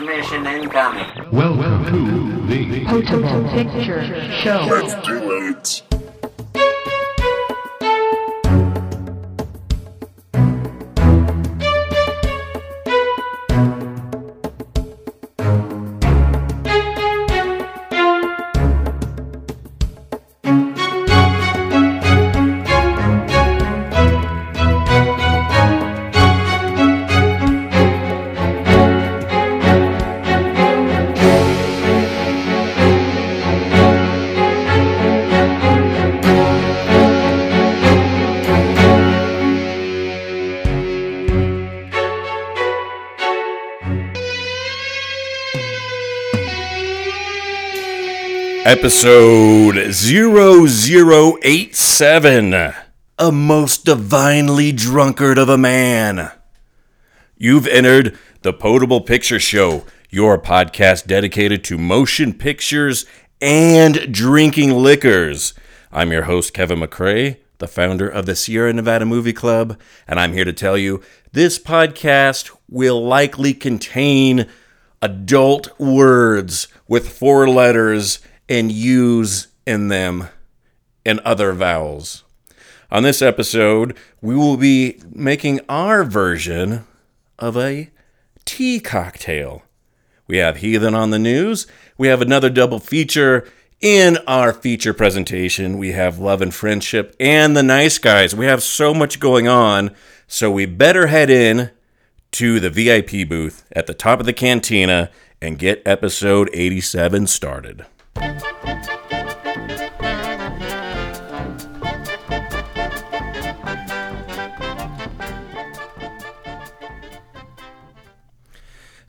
Transmission incoming. Welcome to the Potable Picture Show. Episode 0087 A Most Divinely Drunkard of a Man. You've entered the Potable Picture Show, your podcast dedicated to motion pictures and drinking liquors. I'm your host, Kevin McCrae, the founder of the Sierra Nevada Movie Club, and I'm here to tell you this podcast will likely contain adult words with four letters and use in them and other vowels. On this episode, we will be making our version of a tea cocktail. We have Heathen on the news. We have another double feature in our feature presentation. We have Love and Friendship and The Nice Guys. We have so much going on, so we better head in to the VIP booth at the top of the cantina and get episode 87 started.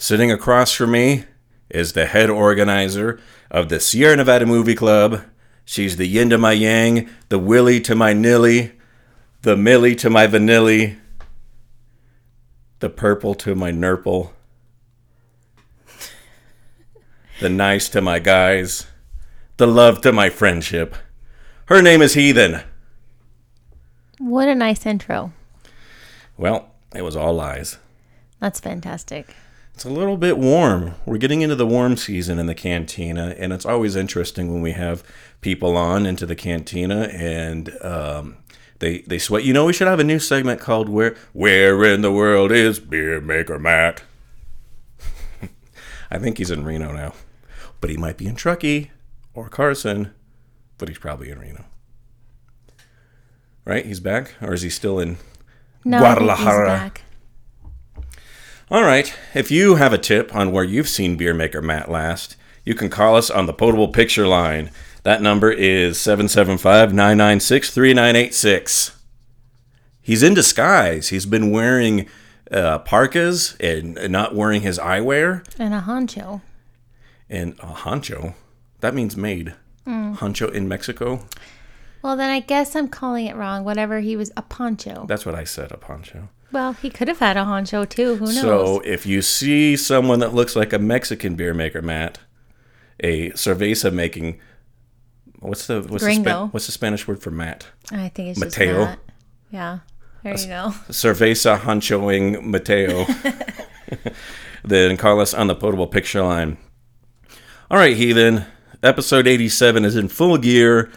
Sitting across from me is the head organizer of the Sierra Nevada Movie Club. She's the yin to my yang, the willy to my nilly, the millie to my vanilly, the purple to my nurple, the nice to my guys, the love to my friendship. Her name is Heathen. What a nice intro. Well, it was all lies. That's fantastic. It's a little bit warm. We're getting into the warm season in the cantina, and it's always interesting when we have people on into the cantina and um, they they sweat. You know, we should have a new segment called "Where Where in the World is Beer Maker Matt?" I think he's in Reno now, but he might be in Truckee or Carson, but he's probably in Reno. Right? He's back, or is he still in? No, Guadalajara. back. All right. If you have a tip on where you've seen Beer Maker Matt last, you can call us on the Potable Picture line. That number is 775 996 3986. He's in disguise. He's been wearing uh, parkas and not wearing his eyewear And a honcho. and a honcho. That means maid. Mm. Honcho in Mexico. Well, then I guess I'm calling it wrong. Whatever he was, a poncho. That's what I said, a poncho. Well, he could have had a honcho too. Who knows? So if you see someone that looks like a Mexican beer maker, Matt, a cerveza making, what's the what's the, Spa- what's the Spanish word for Matt? I think it's Mateo. just that. Yeah. There you go. Cerveza honchoing Mateo. then call us on the potable picture line. All right, heathen. Episode eighty-seven is in full gear.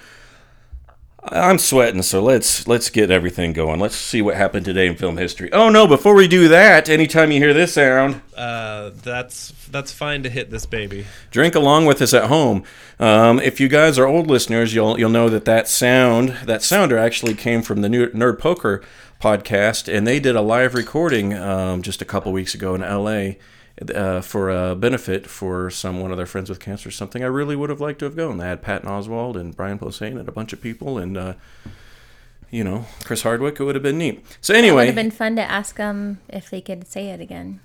I'm sweating, so let's let's get everything going. Let's see what happened today in film history. Oh no! Before we do that, anytime you hear this sound, Uh, that's that's fine to hit this baby. drink along with us at home. Um, if you guys are old listeners, you'll you'll know that that sound that sounder actually came from the new Nerd Poker podcast, and they did a live recording um, just a couple weeks ago in L.A. Uh, for a benefit for some one of their friends with cancer. Or something I really would have liked to have gone. They had Patton Oswalt and Brian Posehn and a bunch of people, and uh, you know Chris Hardwick. It would have been neat. So anyway. It would have been fun to ask them if they could say it again.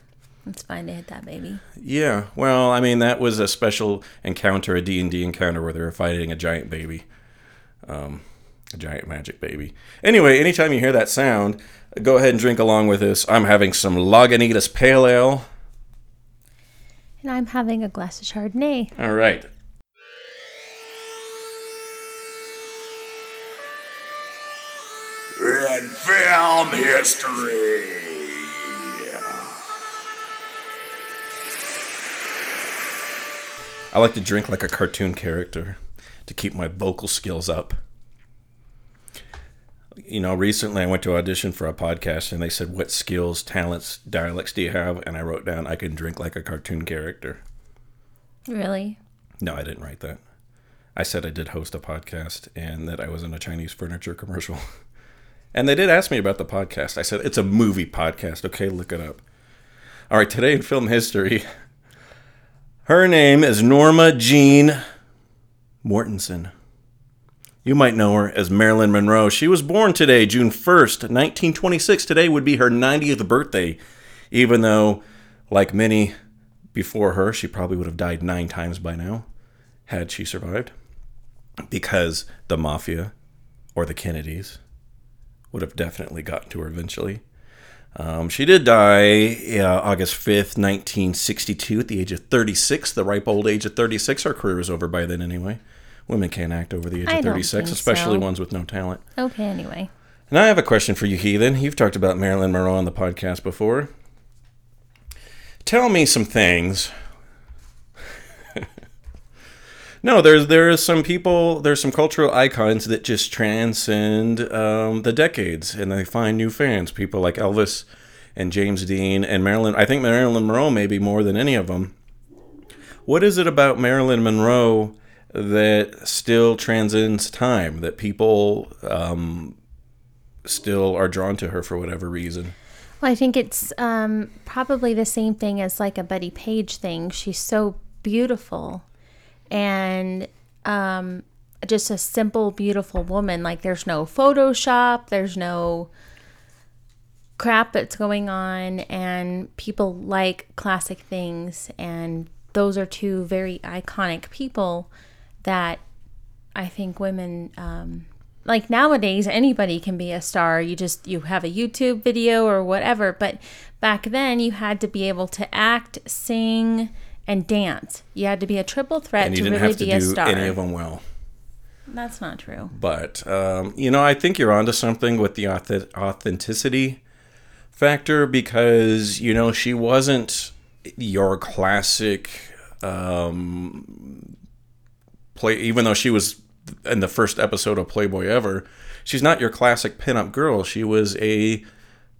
It's fine to hit that baby. Yeah, well, I mean that was a special encounter, a D and D encounter where they were fighting a giant baby, um, a giant magic baby. Anyway, anytime you hear that sound, go ahead and drink along with us. I'm having some Lagunitas Pale Ale. And I'm having a glass of Chardonnay. All right. In film history. I like to drink like a cartoon character to keep my vocal skills up. You know, recently I went to audition for a podcast and they said, What skills, talents, dialects do you have? And I wrote down, I can drink like a cartoon character. Really? No, I didn't write that. I said I did host a podcast and that I was in a Chinese furniture commercial. And they did ask me about the podcast. I said, It's a movie podcast. Okay, look it up. All right, today in film history, her name is Norma Jean Mortensen. You might know her as Marilyn Monroe. She was born today, June 1st, 1926. Today would be her 90th birthday, even though, like many before her, she probably would have died nine times by now had she survived. Because the mafia or the Kennedys would have definitely gotten to her eventually. Um, she did die uh, August 5th, 1962, at the age of 36, the ripe old age of 36. Her career was over by then anyway. Women can't act over the age I of 36, especially so. ones with no talent. Okay, anyway. And I have a question for you, Heathen. You've talked about Marilyn Monroe on the podcast before. Tell me some things. no, there's there is some people, there's some cultural icons that just transcend um, the decades, and they find new fans. People like Elvis and James Dean and Marilyn. I think Marilyn Monroe maybe more than any of them. What is it about Marilyn Monroe that still transcends time? That people um, still are drawn to her for whatever reason. Well, I think it's um, probably the same thing as like a Bettie Page thing. She's so beautiful and um, just a simple, beautiful woman. Like there's no Photoshop, there's no crap that's going on, and people like classic things. And those are two very iconic people that I think women um, like nowadays anybody can be a star. You just you have a YouTube video or whatever, but back then you had to be able to act, sing, and dance. You had to be a triple threat And to didn't really have to be a do star. any of them well. That's not true. But um, you know, I think you're onto something with the auth- authenticity factor because you know she wasn't your classic um, play. Even though she was in the first episode of Playboy ever, she's not your classic pinup girl. She was a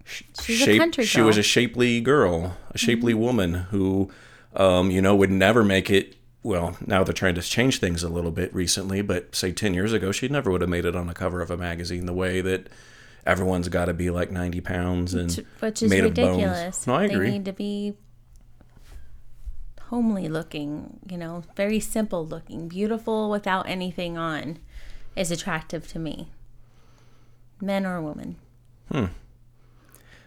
sh- She's country She was a shapely girl, a shapely woman who, um, you know, would never make it. Well, now they're trying to change things a little bit recently, but say 10 years ago, she never would have made it on the cover of a magazine the way that everyone's got to be like 90 pounds and Which is made ridiculous. of bones. No, I They agree. need to be homely looking, you know, very simple looking, beautiful without anything on is attractive to me. Men or women. Hmm.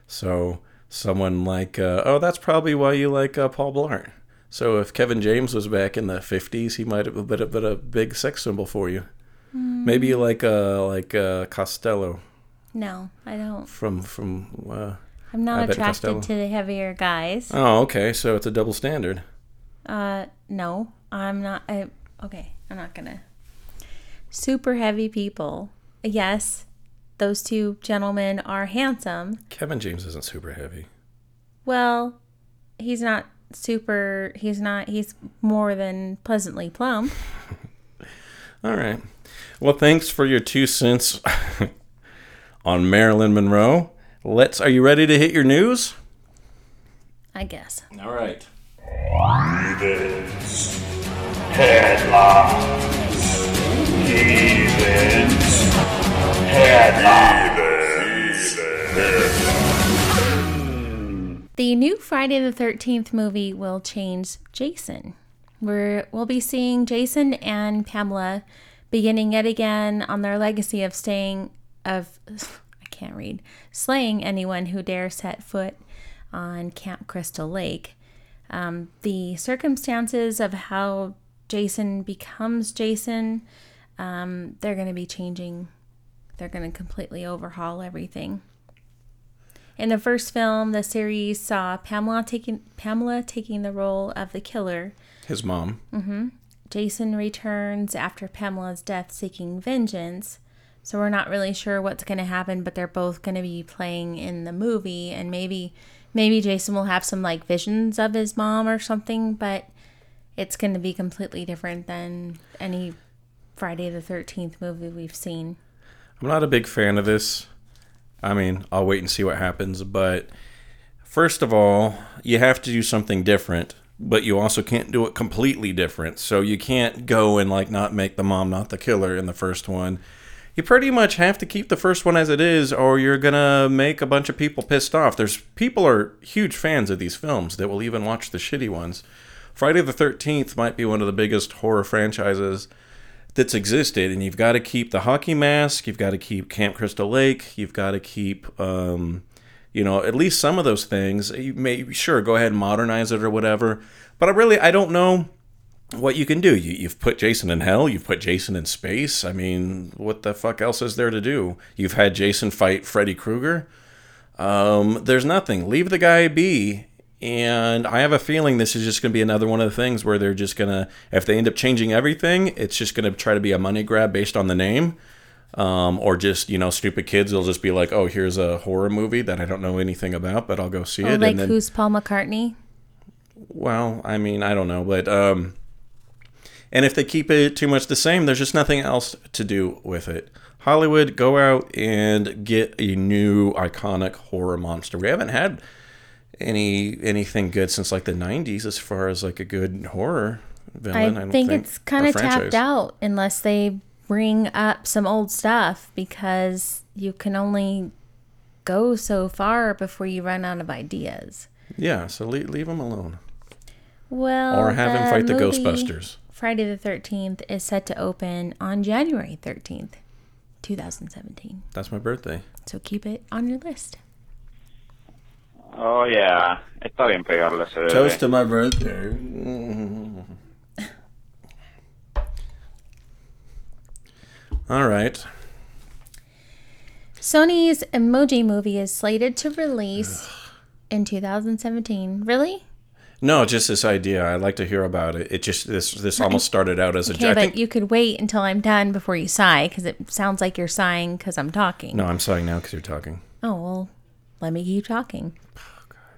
So someone like, uh, oh, that's probably why you like uh, Paul Blart. So if Kevin James was back in the 50s, he might have been a, been a big sex symbol for you. Maybe you like uh, like uh, Costello No, I don't. from from. Uh, I'm not attracted Costello. to the heavier guys. oh, okay. So it's a double standard. Uh, no, I'm not. I, okay, I'm not gonna. Super heavy people. Yes, those two gentlemen are handsome. Kevin James isn't super heavy. Well, he's not super. He's not. He's more than pleasantly plump. All right. Well, thanks for your two cents on Marilyn Monroe. Let's. Are you ready to hit your news? I guess. All right. Heathens. Headlines. Heathens. Headlines. The new Friday the 13th movie will change Jason. We're, we'll be seeing Jason and Pamela beginning yet again on their legacy of staying, of, I can't read, slaying anyone who dare set foot on Camp Crystal Lake. Um, the circumstances of how Jason becomes Jason, um, they're going to be changing. They're going to completely overhaul everything. In the first film, the series saw Pamela taking Pamela taking the role of the killer. His mom. Mm-hmm. Jason returns after Pamela's death seeking vengeance. So we're not really sure what's going to happen, but they're both going to be playing in the movie and maybe maybe Jason will have some like visions of his mom or something, but it's going to be completely different than any Friday the 13th movie we've seen. I'm not a big fan of this. I mean, I'll wait and see what happens. But first of all, you have to do something different, but you also can't do it completely different. So you can't go and like not make the mom not the killer in the first one. You pretty much have to keep the first one as it is, or you're gonna make a bunch of people pissed off. There's people are huge fans of these films that will even watch the shitty ones. Friday the 13th might be one of the biggest horror franchises that's existed, and you've got to keep the hockey mask, you've got to keep Camp Crystal Lake, you've got to keep, um, you know, at least some of those things. You may sure go ahead and modernize it or whatever, but I really I don't know what you can do. You, you've put Jason in hell, you've put Jason in space. I mean, what the fuck else is there to do? You've had Jason fight Freddy Krueger. Um, there's nothing. Leave the guy be and I have a feeling this is just going to be another one of the things where they're just going to, if they end up changing everything, it's just going to try to be a money grab based on the name. Um, or just, you know, stupid kids will just be like, oh, here's a horror movie that I don't know anything about, but I'll go see Or it. like and then, who's Paul McCartney? well, I mean, I don't know, but um, and if they keep it too much the same, there's just nothing else to do with it. Hollywood, go out and get a new iconic horror monster. We haven't had any anything good since like the 90s as far as like a good horror villain. I, don't think, it's kind of tapped out unless they bring up some old stuff because you can only go so far before you run out of ideas. Yeah, so leave, leave them alone. Well, or have him fight the Ghostbusters. Friday the 13th is set to open on January 13th, 2017. That's my birthday. So keep it on your list. Oh yeah, está bien pegarle ese. Toast to my birthday. All right. Sony's Emoji movie is slated to release in 2017. Really? No, just this idea. I'd like to hear about it. It just this this almost started out as a Okay, I but think- you could wait until I'm done before you sigh because it sounds like you're sighing because I'm talking. No, I'm sighing now because you're talking. Oh, well, let me keep talking.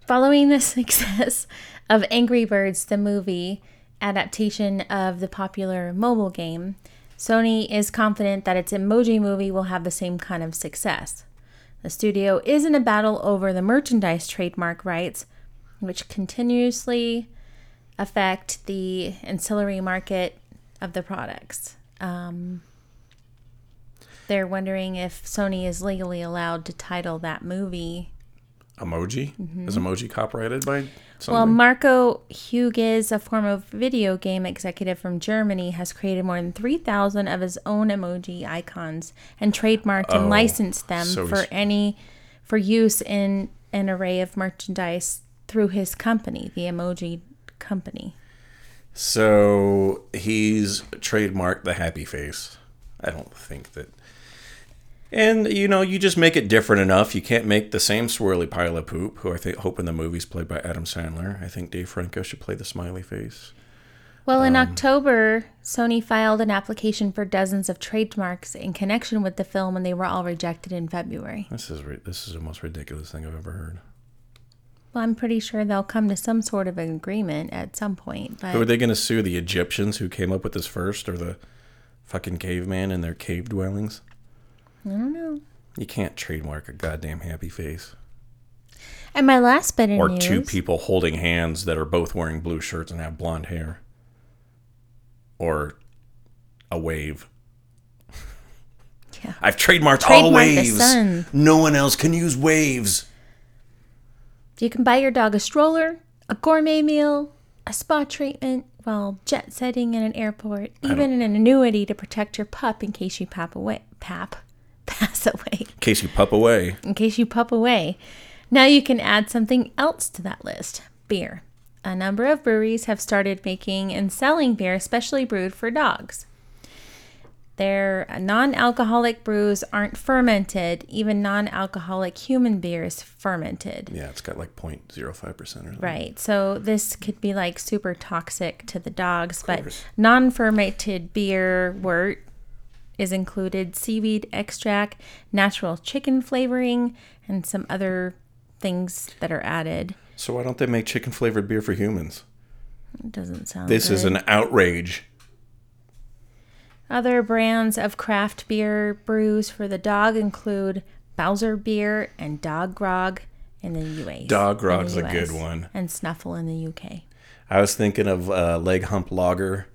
Following the success of Angry Birds, the movie adaptation of the popular mobile game, Sony is confident that its emoji movie will have the same kind of success. The studio is in a battle over the merchandise trademark rights, which continuously affect the ancillary market of the products. Um, they're wondering if Sony is legally allowed to title that movie. Emoji is emoji copyrighted by something? Well, Marco Hüsges, a former video game executive from Germany, has created more than 3,000 of his own emoji icons and trademarked and Oh, licensed them so for any for use in an array of merchandise through his company, the Emoji Company. so he's trademarked the happy face. I don't think that. And you know, you just make it different enough. You can't make the same swirly pile of poop, who I think hope in the movie's played by Adam Sandler. I think Dave Franco should play the smiley face. Well, in Um, October, Sony filed an application for dozens of trademarks in connection with the film, and they were all rejected in February. This is this is the most ridiculous thing I've ever heard. Well, I'm pretty sure they'll come to some sort of an agreement at some point. But Who are they going to sue? The Egyptians who came up with this first, or the fucking caveman in their cave dwellings? I don't know. You can't trademark a goddamn happy face. And my last bit of Or news. two people holding hands that are both wearing blue shirts and have blonde hair. Or a wave. Yeah. I've trademarked all Trademark the waves. No one else can use waves. You can buy your dog a stroller, a gourmet meal, a spa treatment, while jet setting in an airport, even an annuity to protect your pup in case you pap away. Pap. Pass away. In case you pup away. in case you pup away. Now you can add something else to that list beer. A number of breweries have started making and selling beer, especially brewed for dogs. Their non alcoholic brews aren't fermented, even non alcoholic human beer is fermented. Yeah, it's got like 0.05% or something. Right. So this could be like super toxic to the dogs, but non fermented beer wort is included seaweed extract, natural chicken flavoring, and some other things that are added. So why don't they make chicken flavored beer for humans? It doesn't sound. This is an outrage. Other brands of craft beer brews for the dog include Bowser Beer and Dog Grog in the US. Dog Grog's the a good one. And Snuffle in the UK. I was thinking of uh, leg hump lager,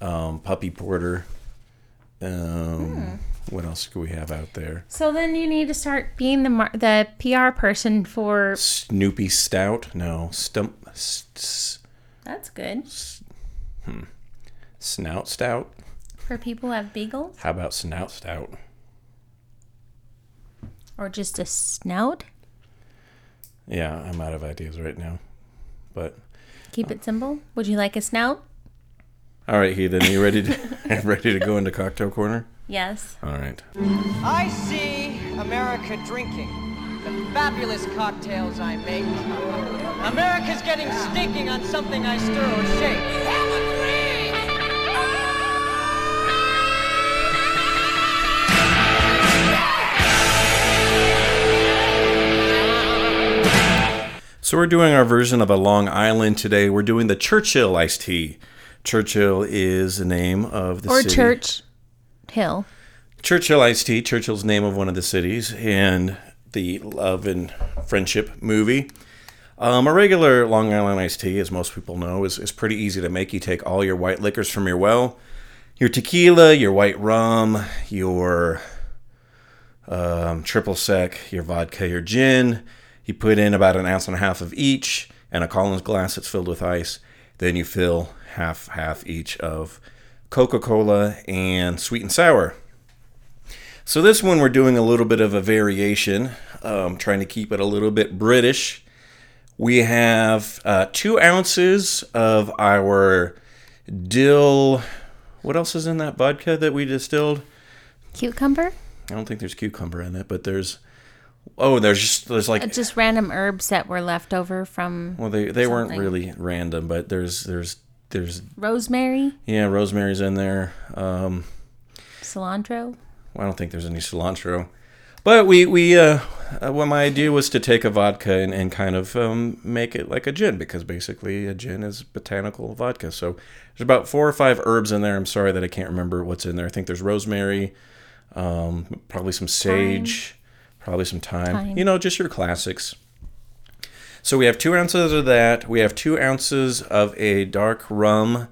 um, puppy porter. Um, What else do we have out there? So then you need to start being the mar- the PR person for. Snoopy Stout? No, stump s- s- That's good Snout Stout. For people who have beagles How about Snout Stout? or just a snout. Yeah, I'm out of ideas right now. But Keep it simple. Would you like a snout? all right, Heathen, are you ready to ready to go into cocktail corner? Yes. All right. I see America drinking the fabulous cocktails I make. America's getting stinking on something I stir or shake. So we're doing our version of a Long Island today. We're doing the Churchill iced tea. Churchill is the name of the Or city. Church Hill. Churchill iced tea. Churchill's name of one of the cities and the Love and Friendship movie. Um, a regular Long Island iced tea, as most people know, is, is pretty easy to make. You take all your white liquors from your well, your tequila, your white rum, your um, triple sec, your vodka, your gin. You put in about an ounce and a half of each, and a Collins glass that's filled with ice. Then you fill half half each of Coca-Cola and sweet and sour. So this one we're doing a little bit of a variation, um, trying to keep it a little bit British. We have uh, two ounces of our dill. What else is in that vodka that we distilled? Cucumber? I don't think there's cucumber in it, but there's. Oh, there's just there's like Uh, Just random herbs that were left over from well they they weren't really random, but there's there's there's rosemary, yeah rosemary's in there. Um, cilantro. I don't think there's any cilantro. But we we uh, uh, well, my idea was to take a vodka and, and kind of um, make it like a gin because basically a gin is botanical vodka. So there's about four or five herbs in there. I'm sorry that I can't remember what's in there. I think there's rosemary, um, probably some sage, probably some thyme. Thyme. You know, just your classics. So we have two ounces of that. We have two ounces of a dark rum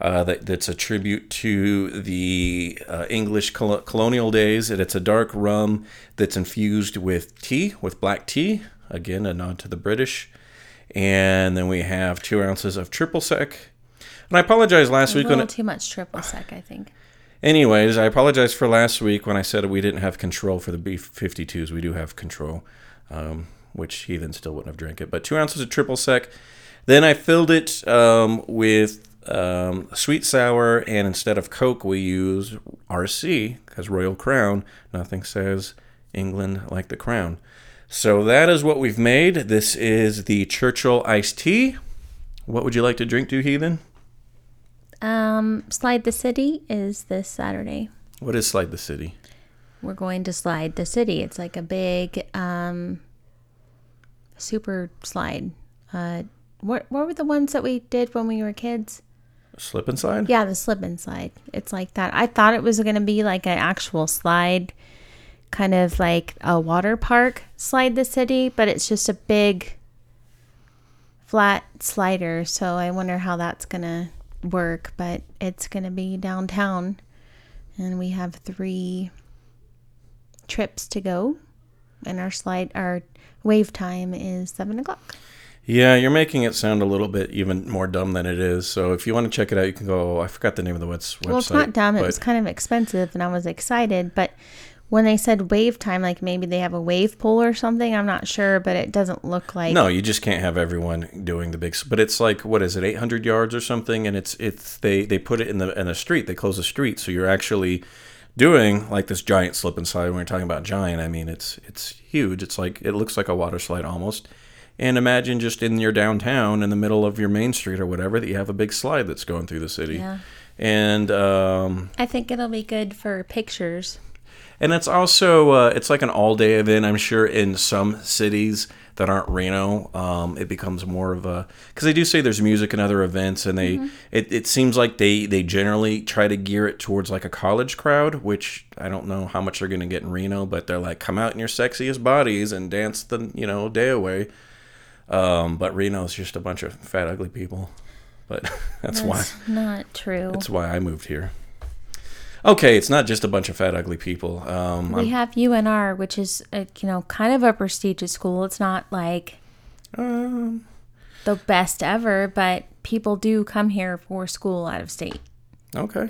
uh, that, that's a tribute to the uh, English col- colonial days. And it's a dark rum that's infused with tea, with black tea. Again, a nod to the British. And then we have two ounces of triple sec. And I apologize last A week when little it, too much triple sec, I think. Anyways, I apologize for last week when I said we didn't have control for the B52s. We do have control, um, which he then still wouldn't have drank it. But two ounces of triple sec. Then I filled it um, with um, sweet sour, and instead of Coke, we use RC because Royal Crown. Nothing says England like the crown. So that is what we've made. This is the Churchill iced tea. What would you like to drink to, Heathen? Um, Slide the City is this Saturday. What is Slide the City? We're going to slide the city. It's like a big um, super slide. Uh, what what were the ones that we did when we were kids? Slip and slide? Yeah, the slip and slide. It's like that. I thought it was going to be like an actual slide, kind of like a water park slide the city, but it's just a big flat slider. So I wonder how that's going to work, but it's going to be downtown. And we have three trips to go. And our slide, our wave time is seven o'clock. Yeah, you're making it sound a little bit even more dumb than it is. So if you want to check it out, you can go. Oh, I forgot the name of the website. Well, it's not dumb. It was kind of expensive, and I was excited. But when they said wave time, like maybe they have a wave pool or something, I'm not sure, but it doesn't look like. No, you just can't have everyone doing the big. But it's like what is it, 800 yards or something? And it's it's they they put it in the in the street. They close the street, so you're actually doing like this giant slip and slide. When we're talking about giant, I mean it's it's huge. It's like it looks like a water slide almost. And imagine just in your downtown, in the middle of your main street or whatever, that you have a big slide that's going through the city. Yeah. And um, I think it'll be good for pictures. And it's also uh, it's like an all day event. I'm sure in some cities that aren't Reno, um, it becomes more of a because they do say there's music and other events, and they it, it seems like they they generally try to gear it towards like a college crowd, which I don't know how much they're gonna get in Reno, but they're like come out in your sexiest bodies and dance the you know day away. Um, but Reno's just a bunch of fat ugly people, but that's why not true. that's why I moved here. Okay, it's not just a bunch of fat, ugly people. Um, we have UNR, which is a, you know kind of a prestigious school. It's not like um, the best ever, but people do come here for school out of state. okay.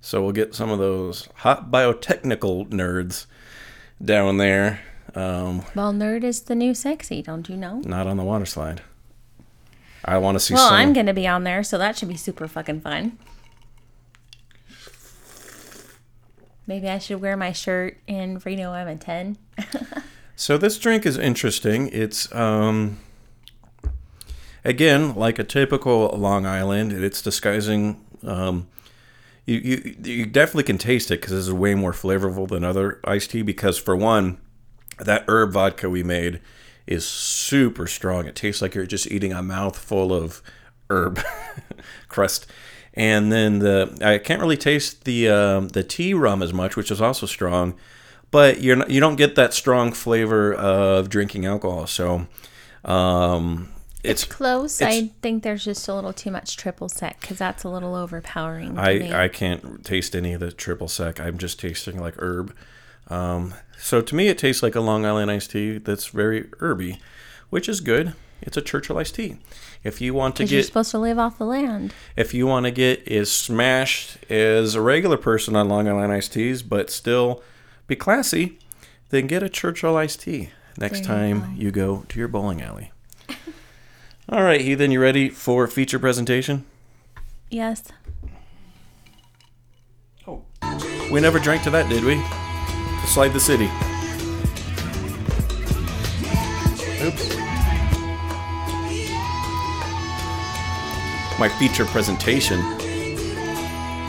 So we'll get some of those hot biotechnical nerds down there. Um, Well, nerd is the new sexy, don't you know? not on the water slide. I want to see Well, some. I'm gonna be on there, so that should be super fucking fun. Maybe I should wear my shirt in Reno. I'm a ten. So this drink is interesting. It's um again like a typical Long Island. It's disguising. Um, you you you definitely can taste it because this is way more flavorful than other iced tea. Because for one, that herb vodka we made is super strong. It tastes like you're just eating a mouthful of herb crust. And then the I can't really taste the um, the tea rum as much, which is also strong but you're not, you don't get that strong flavor of drinking alcohol. So um, it's Close. It's- I think there's just a little too much triple sec because that's a little overpowering. To me. I I can't taste any of the triple sec. I'm just tasting like herb. Um, so to me, it tastes like a Long Island iced tea that's very herby, which is good. It's a Churchill iced tea. If you want to because you're get supposed to live off the land. if you want to get as smashed as a regular person on Long Island iced teas, but still be classy, then get a Churchill iced tea next There you time you go to your bowling alley. All right, Heathen, you ready for feature presentation? Yes. Oh, we never drank to that, did we? Slide the city. Oops. My feature presentation.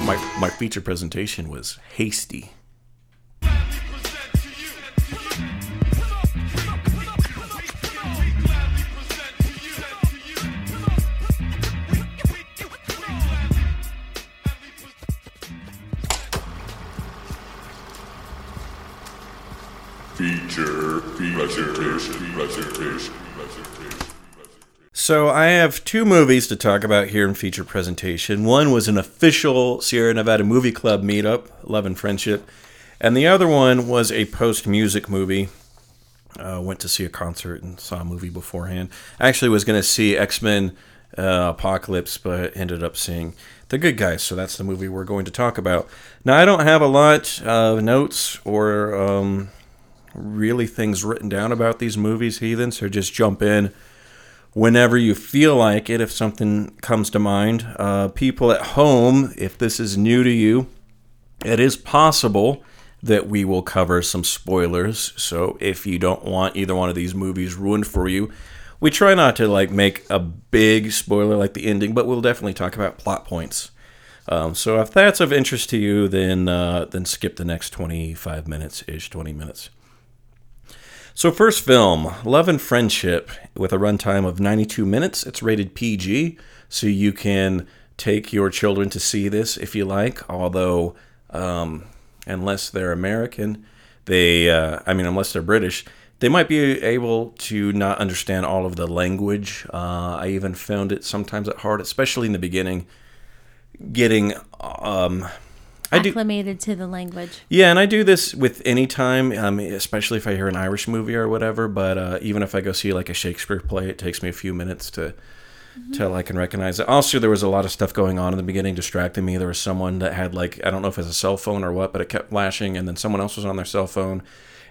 My my feature presentation was hasty. Feature, presentation, presentation. So I have two movies to talk about here in feature presentation. One was an official Sierra Nevada Movie Club meetup, Love and Friendship, and the other one was a post music movie. Uh, went to see a concert and saw a movie beforehand. Actually was going to see X Men uh, Apocalypse, but ended up seeing The Good Guys. So that's the movie we're going to talk about. Now I don't have a lot of notes or um, really things written down about these movies, Heathen. So just jump in whenever you feel like it, if something comes to mind. Uh, people at home, if this is new to you, it is possible that we will cover some spoilers. So if you don't want either one of these movies ruined for you, we try not to like make a big spoiler like the ending, but we'll definitely talk about plot points. Um, so if that's of interest to you, then uh, then skip the next 25 minutes ish, 20 minutes. So, first film, Love and Friendship, with a runtime of 92 minutes. It's rated PG, so you can take your children to see this if you like. Although, um, unless they're American, they, uh, I mean, unless they're British, they might be able to not understand all of the language. Uh, I even found it sometimes at hard, especially in the beginning, getting. Um, I do, Acclimated to the language. yeah, and I do this with any time, um, especially if I hear an Irish movie or whatever. But uh, even if I go see like a Shakespeare play, it takes me a few minutes to till I can recognize it. Also, there was a lot of stuff going on in the beginning, distracting me. There was someone that had like I don't know if it was a cell phone or what, but it kept flashing, and then someone else was on their cell phone,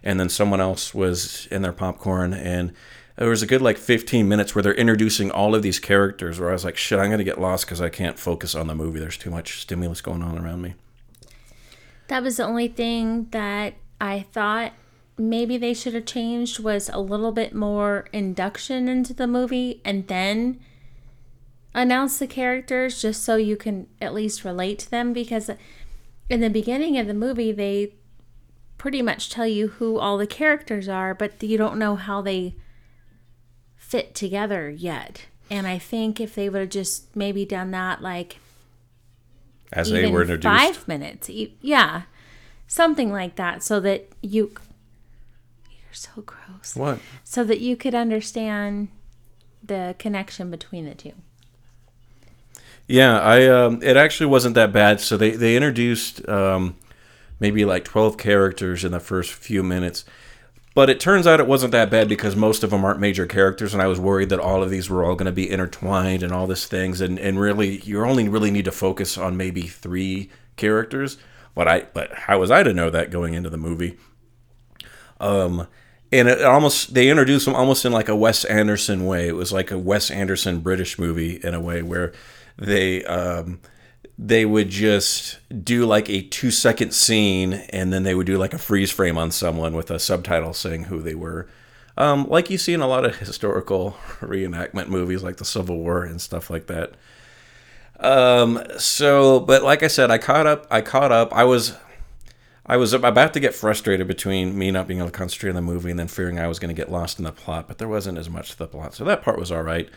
and then someone else was in their popcorn, and there was a good like 15 minutes where they're introducing all of these characters. Where I was like, shit, I'm gonna get lost because I can't focus on the movie. There's too much stimulus going on around me. That was the only thing that I thought maybe they should have changed was a little bit more induction into the movie and then announce the characters just so you can at least relate to them because in the beginning of the movie they pretty much tell you who all the characters are, but you don't know how they fit together yet. And I think if they would have just maybe done that, like As they were introduced. five minutes, yeah, something like that, so that you. You're so gross. What? So that you could understand the connection between the two. Yeah, I um, it actually wasn't that bad. So they they introduced um, maybe like twelve characters in the first few minutes, but it turns out it wasn't that bad because most of them aren't major characters, and I was worried that all of these were all going to be intertwined and all these things, and and really you only really need to focus on maybe three characters. But I but how was I to know that going into the movie? Um, and it almost they introduced them almost in like a Wes Anderson way. It was like a Wes Anderson British movie in a way where they um, they would just do like a two second scene and then they would do like a freeze frame on someone with a subtitle saying who they were. Um, like you see in a lot of historical reenactment movies like the Civil War and stuff like that. Um, so, but like I said, I caught up. I caught up. I was I was about to get frustrated between me not being able to concentrate on the movie and then fearing I was going to get lost in the plot, but there wasn't as much to the plot. So that part was all right.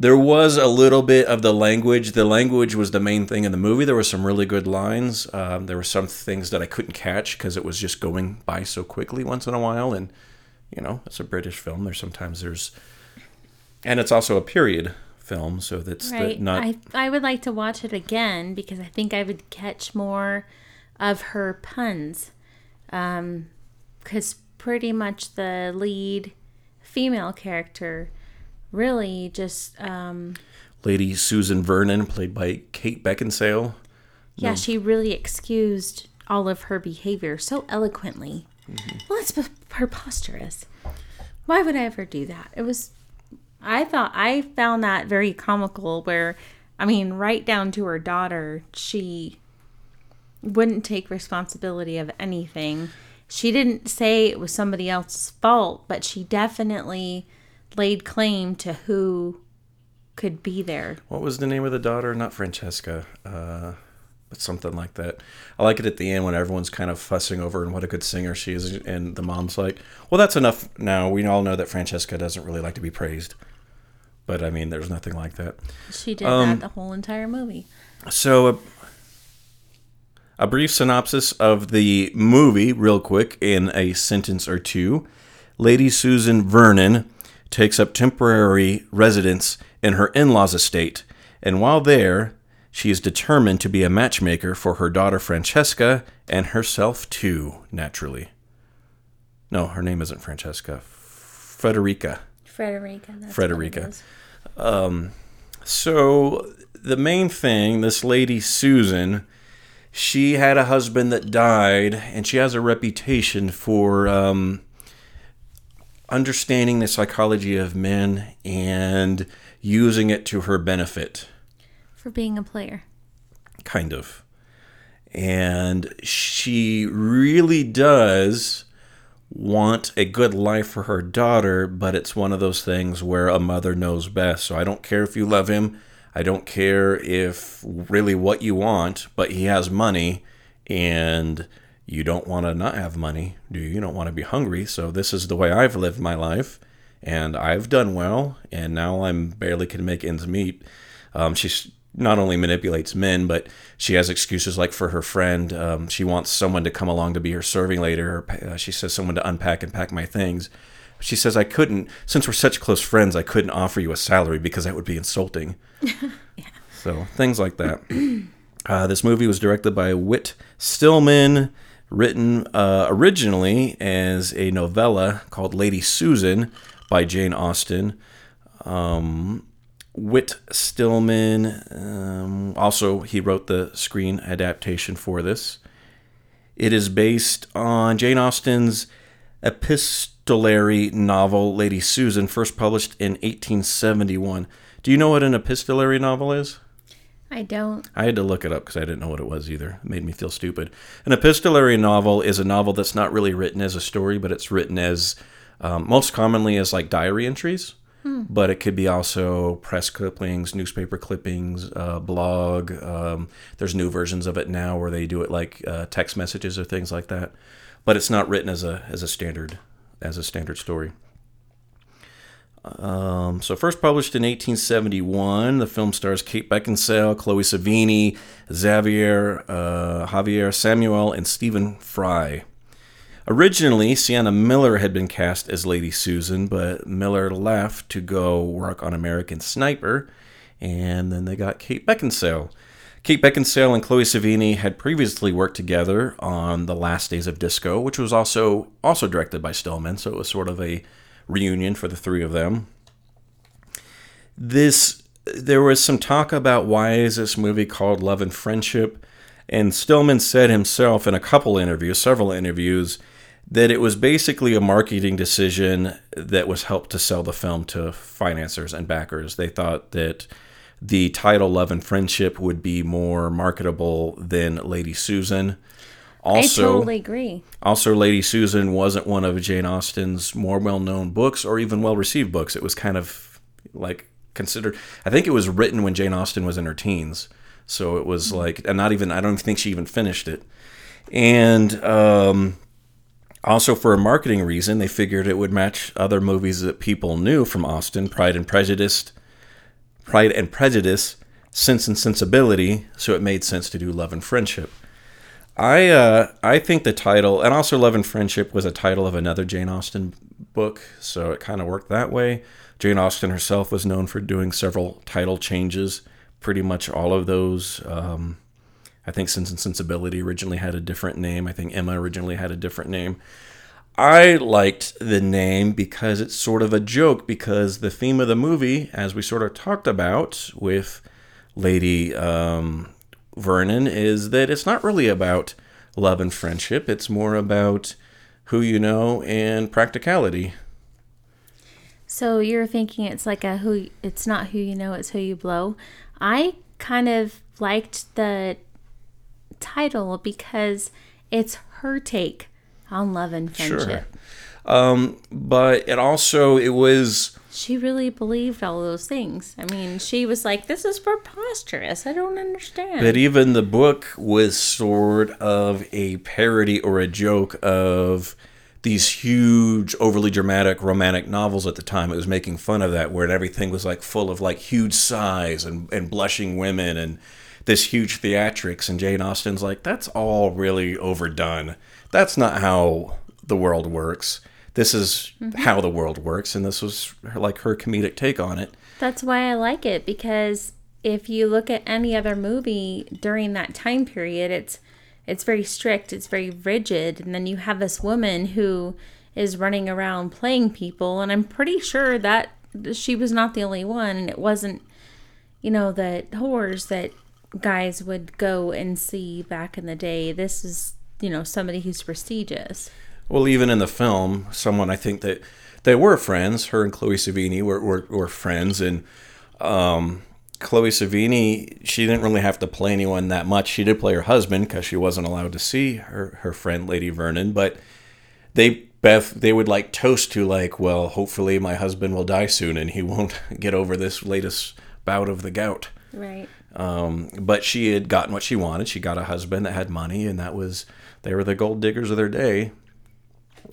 There was a little bit of the language. The language was the main thing in the movie. There were some really good lines. Um, there were some things that I couldn't catch because it was just going by so quickly once in a while. And, you know, it's a British film. There's sometimes there's, and it's also a period film. So that's the, Right. not, I I would like to watch it again because I think I would catch more of her puns. Um, because pretty much the lead female character really just um Lady Susan Vernon, played by Kate Beckinsale. yeah she really excused all of her behavior so eloquently. Well, that's preposterous. Why would I ever do that? It was. I thought I found that very comical. Where, I mean, right down to her daughter, she wouldn't take responsibility of anything. She didn't say it was somebody else's fault, but she definitely laid claim to who could be there. What was the name of the daughter? Not Francesca, uh, but something like that. I like it at the end when everyone's kind of fussing over and what a good singer she is, and the mom's like, "Well, that's enough now. We all know that Francesca doesn't really like to be praised." But I mean, there's nothing like that. She did Um, that the whole entire movie. So, a, a brief synopsis of the movie, real quick, in a sentence or two. Lady Susan Vernon takes up temporary residence in her in law's estate, and while there, she is determined to be a matchmaker for her daughter Francesca and herself too, naturally. No, her name isn't Francesca. Frederica. Frederica. That's Frederica. Is. So the main thing, this lady Susan, she had a husband that died, and she has a reputation for um, understanding the psychology of men and using it to her benefit, For being a player. kind of. And she really does want a good life for her daughter, but it's one of those things where a mother knows best. So I don't care if you love him. I don't care if really what you want, but he has money and you don't want to not have money, do you? You don't want to be hungry. So this is the way I've lived my life and I've done well and now I'm barely can make ends meet. Um, she's not only manipulates men, but she has excuses like for her friend. Um, she wants someone to come along to be her serving later. Uh, she says someone to unpack and pack my things. She says I couldn't, since we're such close friends, I couldn't offer you a salary because that would be insulting. So things like that. Uh, this movie was directed by Whit Stillman, written uh, originally as a novella called Lady Susan by Jane Austen. Um, Whit Stillman, um, also, he wrote the screen adaptation for this. It is based on Jane Austen's epistolary novel, Lady Susan, first published in 1871. Do you know what an epistolary novel is? I don't. I had to look it up because I didn't know what it was either. It made me feel stupid. An epistolary novel is a novel that's not really written as a story, but it's written as um, most commonly as like diary entries. But it could be also press clippings, newspaper clippings, uh, blog. Um, there's new versions of it now where they do it like uh, text messages or things like that. but it's not written as a as a standard as a standard story. Um, so first published in 1871, the film stars Kate Beckinsale, Chloë Sevigny, Xavier, uh, Javier Samuel, and Stephen Fry. Originally, Sienna Miller had been cast as Lady Susan, but Miller left to go work on American Sniper, and then they got Kate Beckinsale. Kate Beckinsale and Chloë Sevigny had previously worked together on The Last Days of Disco, which was also also directed by Stillman, so it was sort of a reunion for the three of them. This there was some talk about why is this movie called Love and Friendship, and Stillman said himself in a couple interviews, several interviews, that it was basically a marketing decision that was helped to sell the film to financiers and backers. They thought that the title Love and Friendship would be more marketable than Lady Susan. Also, I totally agree. also, Lady Susan wasn't one of Jane Austen's more well-known books or even well-received books. It was kind of like considered. I think it was written when Jane Austen was in her teens, so it was like, and not even. I don't think she even finished it. And um, also, for a marketing reason, they figured it would match other movies that people knew from Austen: Pride and Prejudice, Pride and Prejudice, Sense and Sensibility. So it made sense to do Love and Friendship. I uh, I think the title, and also Love and Friendship, was a title of another Jane Austen book, so it kind of worked that way. Jane Austen herself was known for doing several title changes. Pretty much all of those. Um, I think Sense and Sensibility originally had a different name. I think Emma originally had a different name. I liked the name because it's sort of a joke because the theme of the movie, as we sort of talked about with Lady um, Vernon, is that it's not really about love and friendship. It's more about who you know and practicality. So you're thinking it's like a who it's not who you know, it's who you blow. I kind of liked the title because it's her take on love and friendship. Um, but it also it was She really believed all those things. I mean, she was like, "This is preposterous. I don't understand." But even the book was sort of a parody or a joke of these huge, overly dramatic romantic novels at the time. It was making fun of that, where everything was like full of like huge sighs and, and blushing women and this huge theatrics. And Jane Austen's like, that's all really overdone. That's not how the world works. This is mm-hmm. how the world works. And this was her, like her comedic take on it. That's why I like it because if you look at any other movie during that time period, it's it's very strict, it's very rigid, and then you have this woman who is running around playing people, and I'm pretty sure that she was not the only one, and it wasn't, you know, the whores that guys would go and see back in the day. This is, you know, somebody who's prestigious. Well, even in the film, someone I think that they were friends. Her and Chloë Sevigny were, were, were friends, and um, Chloë Sevigny, she didn't really have to play anyone that much. She did play her husband because she wasn't allowed to see her, her friend Lady Vernon, but they Beth they would like toast to like, well, hopefully my husband will die soon and he won't get over this latest bout of the gout. Right. Um, but she had gotten what she wanted. She got a husband that had money, and that was they were the gold diggers of their day.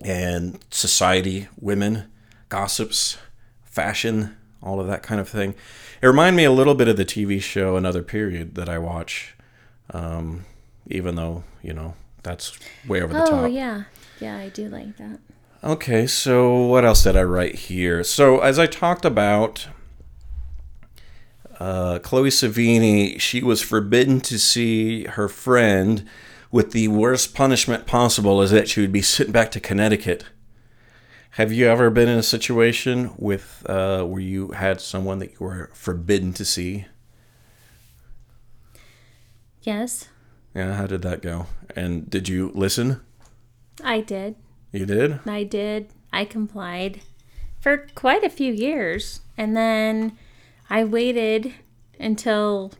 And society, women, gossips, fashion, all of that kind of thing. It reminded me a little bit of the TV show Another Period that I watch, um, even though you know that's way over the Oh top. Oh, yeah, yeah, I do like that. Okay, so what else did I write here? So as I talked about, uh, Chloë Sevigny, she was forbidden to see her friend with the worst punishment possible is that she would be sent back to Connecticut. Have you ever been in a situation with uh, where you had someone that you were forbidden to see? Yes, Yeah, how did that go? And did you listen? I did. You did? I did. I complied for quite a few years. And then I waited until,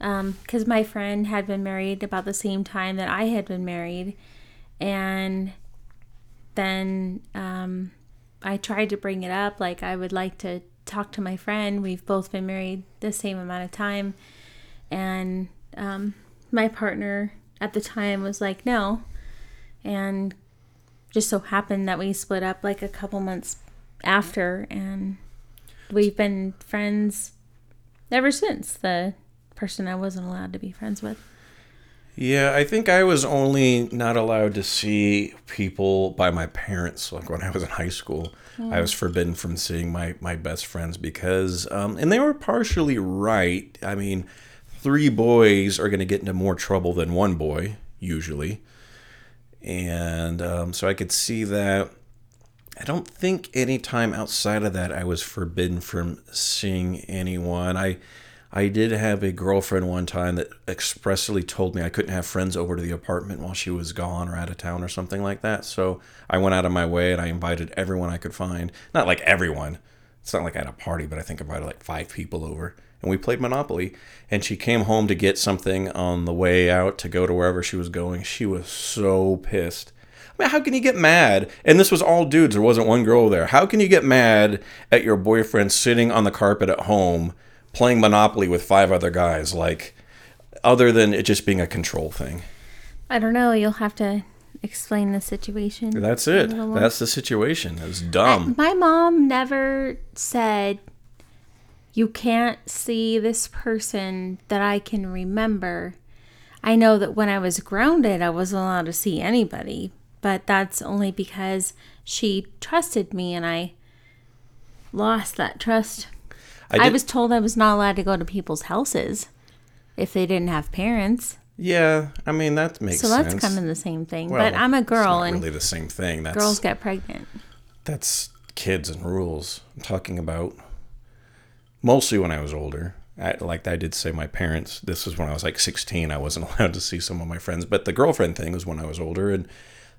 because my friend had been married about the same time that I had been married. And then um, I tried to bring it up. Like, I would like to talk to my friend. We've both been married the same amount of time. And um, my partner at the time was like, no, and just so happened that we split up like a couple months after, and we've been friends ever since. The person I wasn't allowed to be friends with. Yeah, I think I was only not allowed to see people by my parents. Like when I was in high school, I was forbidden from seeing my my best friends because, um, and they were partially right. I mean, three boys are going to get into more trouble than one boy usually, and um, so I could see that. I don't think any time outside of that I was forbidden from seeing anyone. I I did have a girlfriend one time that expressly told me I couldn't have friends over to the apartment while she was gone or out of town or something like that. So I went out of my way and I invited everyone I could find. Not like everyone. It's not like I had a party, but I think I invited like five people over. And we played Monopoly. And she came home to get something on the way out to go to wherever she was going. She was so pissed. I mean, how can you get mad? And this was all dudes. There wasn't one girl there. How can you get mad at your boyfriend sitting on the carpet at home playing Monopoly with five other guys? Like, other than it just being a control thing. I don't know. You'll have to explain the situation. That's it. a little more. That's the situation. It was dumb. My mom never said, You can't see this person that I can remember. I know that when I was grounded, I wasn't allowed to see anybody, but that's only because she trusted me and I lost that trust. I, did- was told I was not allowed to go to people's houses if they didn't have parents. Yeah, I mean that makes So that's sense. kind of the same thing. Well, but I'm a girl and really the same thing. That's girls get pregnant. that's kids and rules. I'm talking about mostly when I was older. I, like I did say, my parents. This was when I was like 16. I wasn't allowed to see some of my friends, but the girlfriend thing was when I was older, and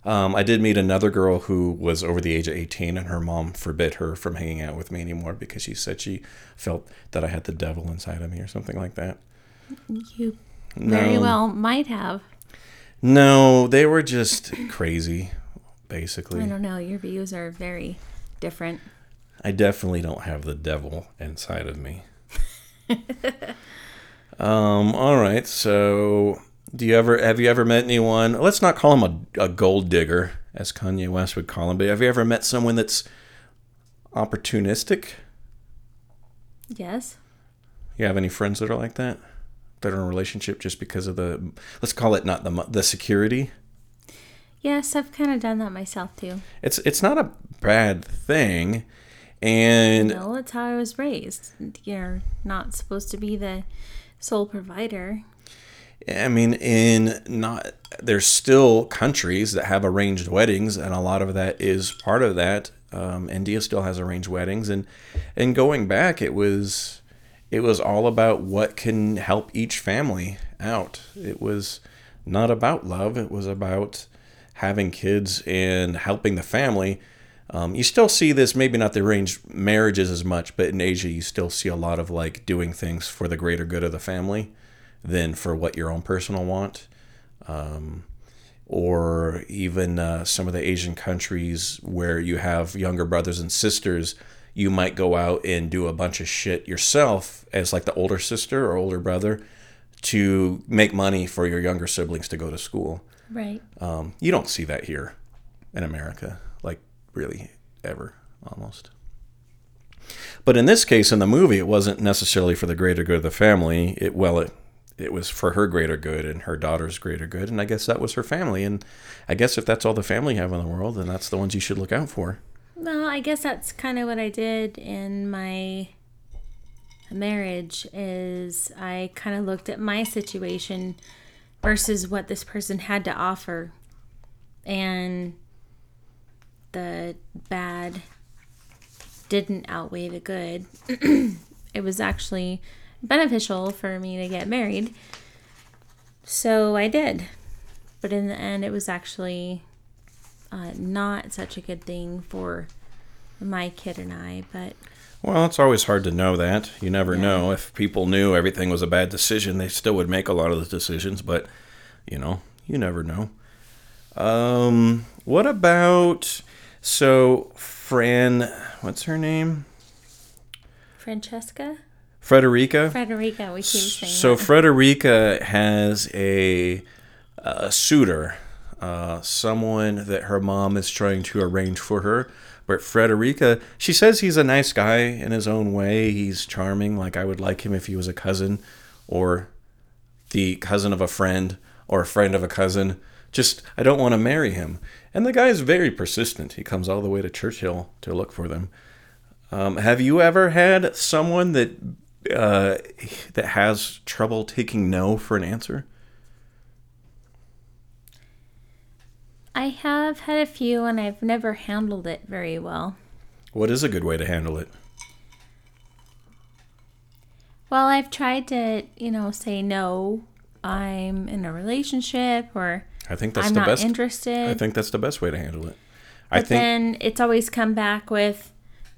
um, I did meet another girl who was over the age of 18, and her mom forbid her from hanging out with me anymore because she said she felt that I had the devil inside of me or something like that. You very No. well might have. No, they were just crazy, basically. I don't know. Your views are very different. I definitely don't have the devil inside of me. um. All right. So, do you ever have you ever met anyone? Let's not call him a, a gold digger, as Kanye West would call him. But have you ever met someone that's opportunistic? Yes. You have any friends that are like that? That are in a relationship just because of the let's call it not the the security. Yes, I've kind of done that myself too. It's it's not a bad thing, and No, it's how I was raised. You're not supposed to be the sole provider. I mean, in not there's still countries that have arranged weddings, and a lot of that is part of that. Um, India still has arranged weddings, and and going back, it was it was all about what can help each family out. It was not about love; it was about having kids and helping the family. Um, you still see this, maybe not the arranged marriages as much, but in Asia, you still see a lot of like doing things for the greater good of the family than for what your own personal want. Um, or even uh, some of the Asian countries where you have younger brothers and sisters, you might go out and do a bunch of shit yourself as like the older sister or older brother to make money for your younger siblings to go to school. Right. Um, you don't see that here in America, like really ever, almost. But in this case, in the movie, it wasn't necessarily for the greater good of the family. It well, it it was for her greater good and her daughter's greater good, and I guess that was her family. And I guess if that's all the family have in the world, then that's the ones you should look out for. Well, I guess that's kind of what I did in my marriage is I kind of looked at my situation versus what this person had to offer and the bad didn't outweigh the good. it was actually beneficial for me to get married. So I did. But in the end, it was actually uh, not such a good thing for my kid and I. But Well, it's always hard to know that. You never know. If people knew everything was a bad decision, they still would make a lot of the decisions, but you know, you never know. Um, what about so Fran, what's her name? Francesca, Frederica. Frederica, we keep saying So that. Frederica has a, a suitor uh, someone that her mom is trying to arrange for her. But Frederica, she says he's a nice guy in his own way. He's charming. Like I would like him if he was a cousin or the cousin of a friend or a friend of a cousin. Just, I don't want to marry him. And the guy is very persistent. He comes all the way to Churchill to look for them. Um, have you ever had someone that uh, that has trouble taking no for an answer? I have had a few and I've never handled it very well. What is a good way to handle it? Well, I've tried to, you know, say no, I'm in a relationship or I think that's I'm the not best. interested. I think that's the best way to handle it. I but think then it's always come back with,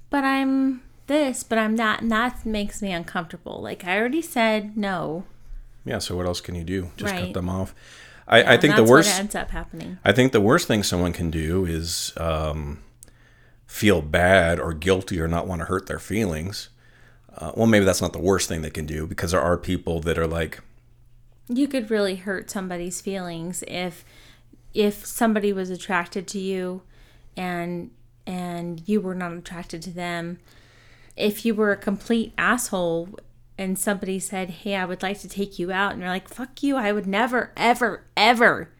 but I'm this, but I'm not. and that makes me uncomfortable. Like I already said no. yeah. So what else can you do? Just cut them off. I, I and think the worst. what ends up happening. I think the worst thing someone can do is um, feel bad or guilty or not want to hurt their feelings. Uh, well, maybe that's not the worst thing they can do because there are people that are like, You could really hurt somebody's feelings if if somebody was attracted to you and and you were not attracted to them. If you were a complete asshole and somebody said, "Hey, I would like to take you out." And you're like, "Fuck you. I would never ever ever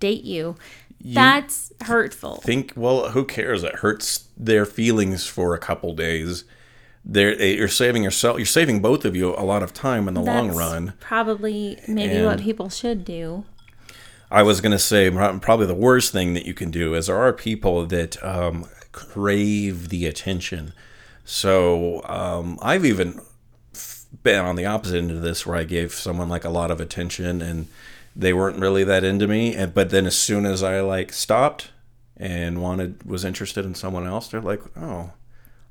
date you." That's hurtful. think, well, who cares? It hurts their feelings for a couple days. They're, you're saving yourself. You're saving both of you a lot of time in the long run. Probably maybe what people should do. I was going to say probably the worst thing that you can do is there are people that um, crave the attention. So um, I've even been on the opposite end of this where I gave someone like a lot of attention and they weren't really that into me. And, but then as soon as I like stopped and wanted was interested in someone else, they're like, oh,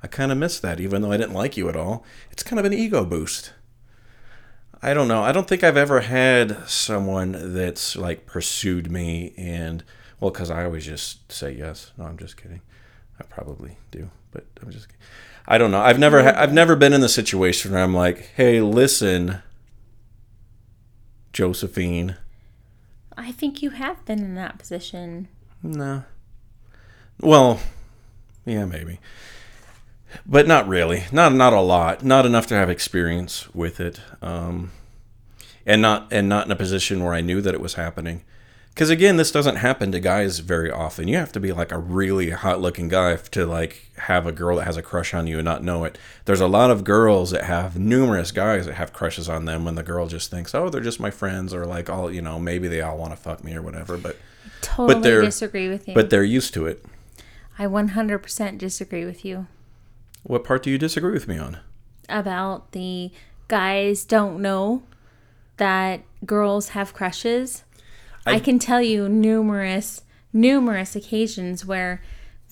I kind of missed that, even though I didn't like you at all. It's kind of an ego boost. I don't know. I don't think I've ever had someone that's like pursued me and well, because I always just say yes. No, I'm just kidding. I probably do, but I'm just. kidding. I don't know. I've never. Ha- I've never been in the situation where I'm like, "Hey, listen, Josephine." I think you have been in that position. No. Well, yeah, maybe, but not really. Not not a lot. Not enough to have experience with it. Um, and not and not in a position where I knew that it was happening. Because again, this doesn't happen to guys very often. You have to be like a really hot-looking guy to like have a girl that has a crush on you and not know it. There's a lot of girls that have numerous guys that have crushes on them when the girl just thinks, "Oh, they're just my friends," or like, "all you know, maybe they all want to fuck me or whatever." But Totally they're- disagree with you. but they're used to it. I 100% disagree with you What part do you disagree with me on? about the guys don't know that girls have crushes. I, can tell you numerous, numerous occasions where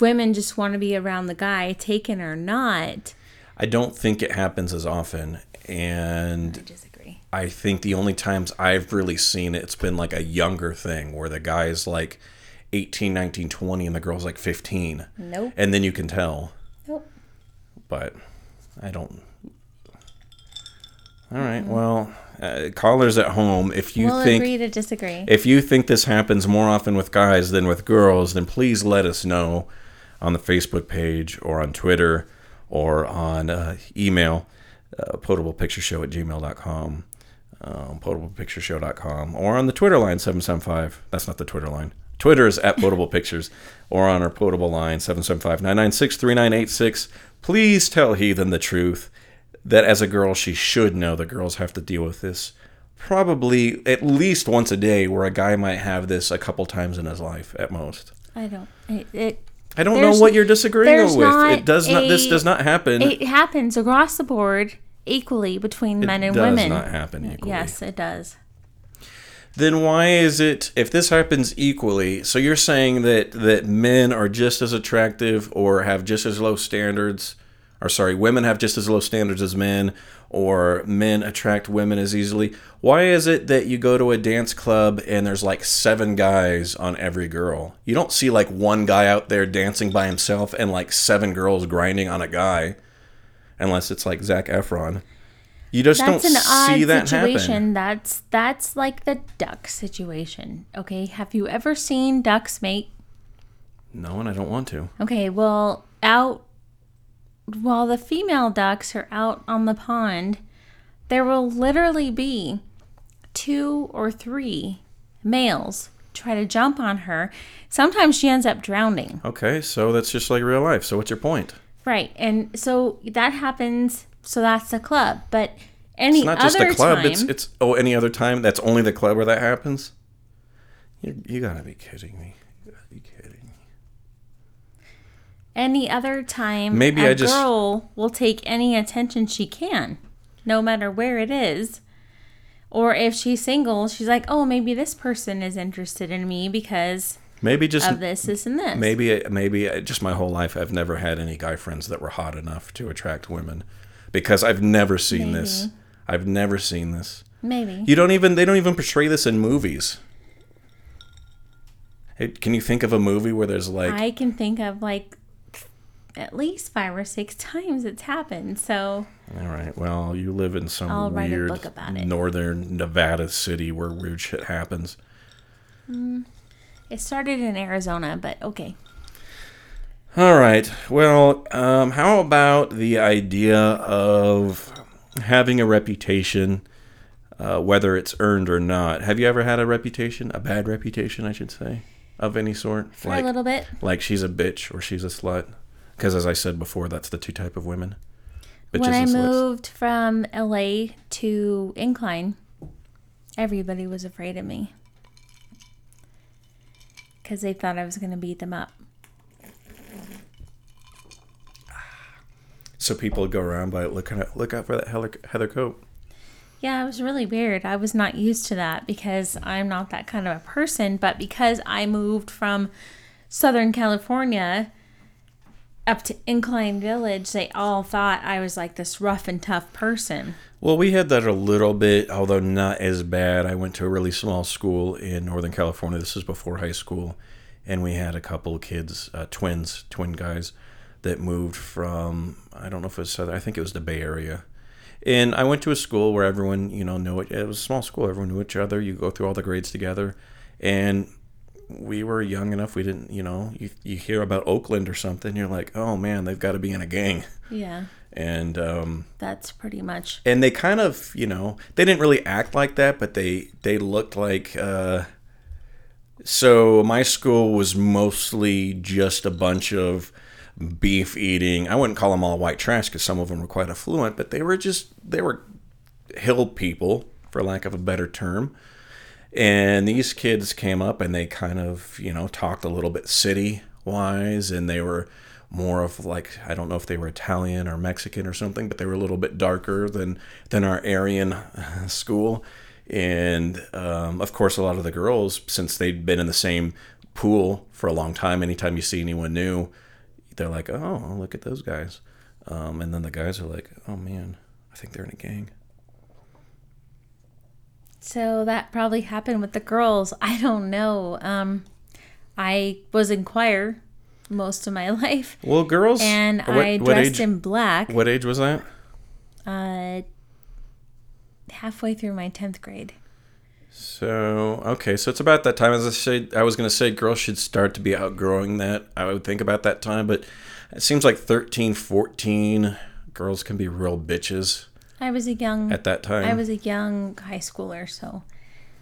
women just want to be around the guy, taken or not. I don't think it happens as often, and Disagree. I think the only times I've really seen it, it's been like a younger thing where the guy's like 18, 19, 20, and the girl's like 15. Nope. And then you can tell. Nope. But I don't. All right. Well, uh, callers at home, if you we'll think agree to disagree. if you think this happens more often with guys than with girls, then please let us know on the Facebook page or on Twitter or on uh, email, uh, potablepictureshow at gmail.com, um, potablepictureshow.com, or on the Twitter line 775. That's not the Twitter line. Twitter is at Potable Pictures, or on our potable line 775 996 3986. Please tell Heathen the truth that as a girl, she should know that girls have to deal with this probably at least once a day, where a guy might have this a couple times in his life at most. I don't. It. it I don't know what you're disagreeing with. It does not. This does not happen. it happens across the board equally between men and women. It does not happen equally. Yes, it does. then why is it if this happens equally? So you're saying that that men are just as attractive or have just as low standards, or sorry, women have just as low standards as men, or men attract women as easily. Why is it that you go to a dance club and there's like seven guys on every girl? You don't see like one guy out there dancing by himself and like seven girls grinding on a guy, unless it's like Zac Efron. You just That's don't an odd see that situation. happen. That's that's like the duck situation. Okay, have you ever seen ducks mate? No, and I don't want to. Okay, well, out while the female ducks are out on the pond, there will literally be two or three males try to jump on her. Sometimes she ends up drowning. Okay, so that's just like real life. So what's your point? Right. And so that happens, so that's the club. But any It's not just other the club. time, It's it's oh any other time. That's only the club where that happens. You you gotta be kidding me. You gotta be kidding me. Any other time Maybe a I just- girl will take any attention she can, no matter where it is. Or if she's single, she's like, oh, maybe this person is interested in me because Maybe just of this, this, and this. maybe maybe uh, just my whole life I've never had any guy friends that were hot enough to attract women because I've never seen this. I've never seen this. Maybe. You don't even they don't even portray this in movies. Can you think of a movie where there's like I can think of like at least five or six times it's happened. So All right. Well, you live in some I'll weird book about it. northern Nevada city where weird shit happens. it started in Arizona, but okay. All right. Well, um, how about the idea of having a reputation, uh, whether it's earned or not? Have you ever had a reputation, a bad reputation, I should say, of any sort? For a little bit. like she's a bitch or she's a slut. Because as I said before, that's the two type of women. When I moved from LA to Incline, everybody was afraid of me because they thought I was going to beat them up. So people go around by look out, look out for that Heather, Heather coat. Yeah, it was really weird. I was not used to that because I'm not that kind of a person, but because I moved from Southern California up to Incline Village, they all thought I was like this rough and tough person. Well, we had that a little bit, although not as bad. I went to a really small school in Northern California. This is before high school, and we had a couple kids, uh, twins, twin guys, that moved from I don't know if it was Southern. I think it was the Bay Area. And I went to a school where everyone, you know, knew it. It was a small school. Everyone knew each other. You go through all the grades together, and we were young enough. We didn't, you know, you you hear about Oakland or something, you're like, oh man, they've got to be in a gang. Yeah, And um, that's pretty much. and they kind of you know they didn't really act like that but they they looked like uh so my school was mostly just a bunch of beef eating i wouldn't call them all white trash because some of them were quite affluent but they were just they were hill people for lack of a better term and these kids came up and they kind of you know talked a little bit city wise and they were more of like i don't know if they were italian or mexican or something but they were a little bit darker than than our aryan uh, school. And um, of course a lot of the girls since they'd been in the same pool for a long time anytime you see anyone new they're like oh look at those guys. Um, and then the guys are like oh man i think they're in a gang So that probably happened with the girls. I don't know. Um, I was in choir most of my life, well girls and what, I what dressed age in black. what age was that Uh, halfway through my tenth grade. So okay, so it's about that time. As I said, I was going to say girls should start to be outgrowing that. I would think about that time, but it seems like 13, 14 girls can be real bitches I was a young. at that time. I was a young high schooler, so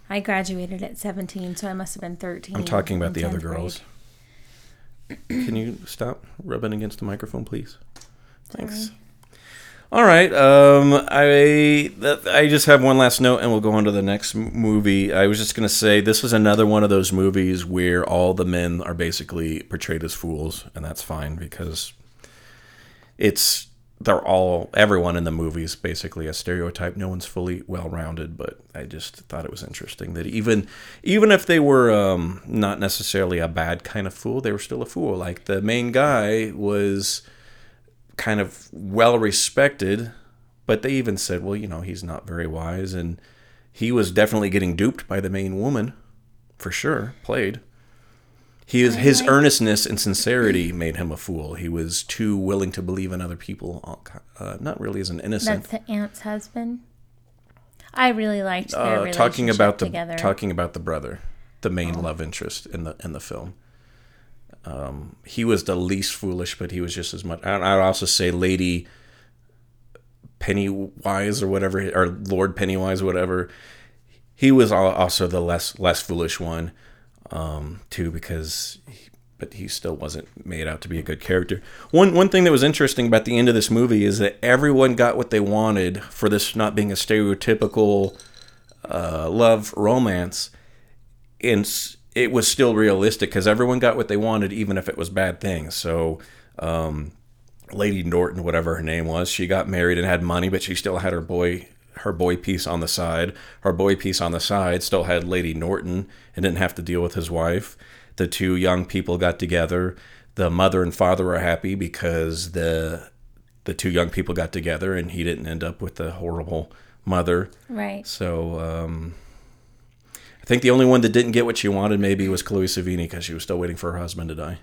I graduated at seventeen. So I must have been thirteen. I'm talking about the other girls. Can you stop rubbing against the microphone, please? Thanks. All right. Um, I that, I just have one last note, and we'll go on to the next movie. I was just gonna say this is another one of those movies where all the men are basically portrayed as fools, and that's fine because it's they're all everyone in the movie is basically a stereotype. No one's fully well rounded, but I just thought it was interesting that even even if they were um, not necessarily a bad kind of fool, they were still a fool. Like the main guy was kind of well respected, but they even said, well, you know, he's not very wise, and he was definitely getting duped by the main woman, for sure. Played. He is, his earnestness and sincerity made him a fool. He was too willing to believe in other people, uh, not really as an innocent. That's the aunt's husband. I really liked their uh, relationship talking about the together. talking about the brother, the main Oh. love interest in the in the film. Um, he was the least foolish, but he was just as much. and I'd also say Lady Pennywise or whatever, or Lord Pennywise, whatever. He was also the less less foolish one, um, too, because. He, but he still wasn't made out to be a good character. One one thing that was interesting about the end of this movie is that everyone got what they wanted for this not being a stereotypical uh, love romance, and it was still realistic because everyone got what they wanted, even if it was bad things. So, um, Lady Norton, whatever her name was, she got married and had money, but she still had her boy her boy piece on the side. Her boy piece on the side still had Lady Norton and didn't have to deal with his wife. The two young people got together. The mother and father were happy because the the two young people got together and he didn't end up with the horrible mother. right. So um, I think the only one that didn't get what she wanted maybe was Chloë Sevigny because she was still waiting for her husband to die.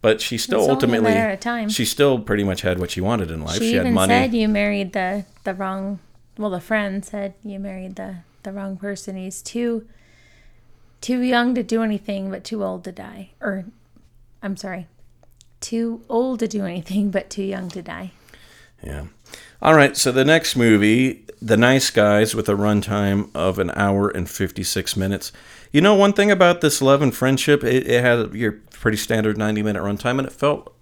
But she still It's ultimately, she still pretty much had what she wanted in life. She, She, had even money. said you married the the wrong. Well, the friend said you married the the wrong person. He's too too young to do anything, but too old to die. Or, I'm sorry, too old to do anything, but too young to die. Yeah. All right. So the next movie, The Nice Guys, with a runtime of an hour and 56 minutes. You know, one thing about this Love and Friendship, it, it had your pretty standard 90 minute runtime, and it felt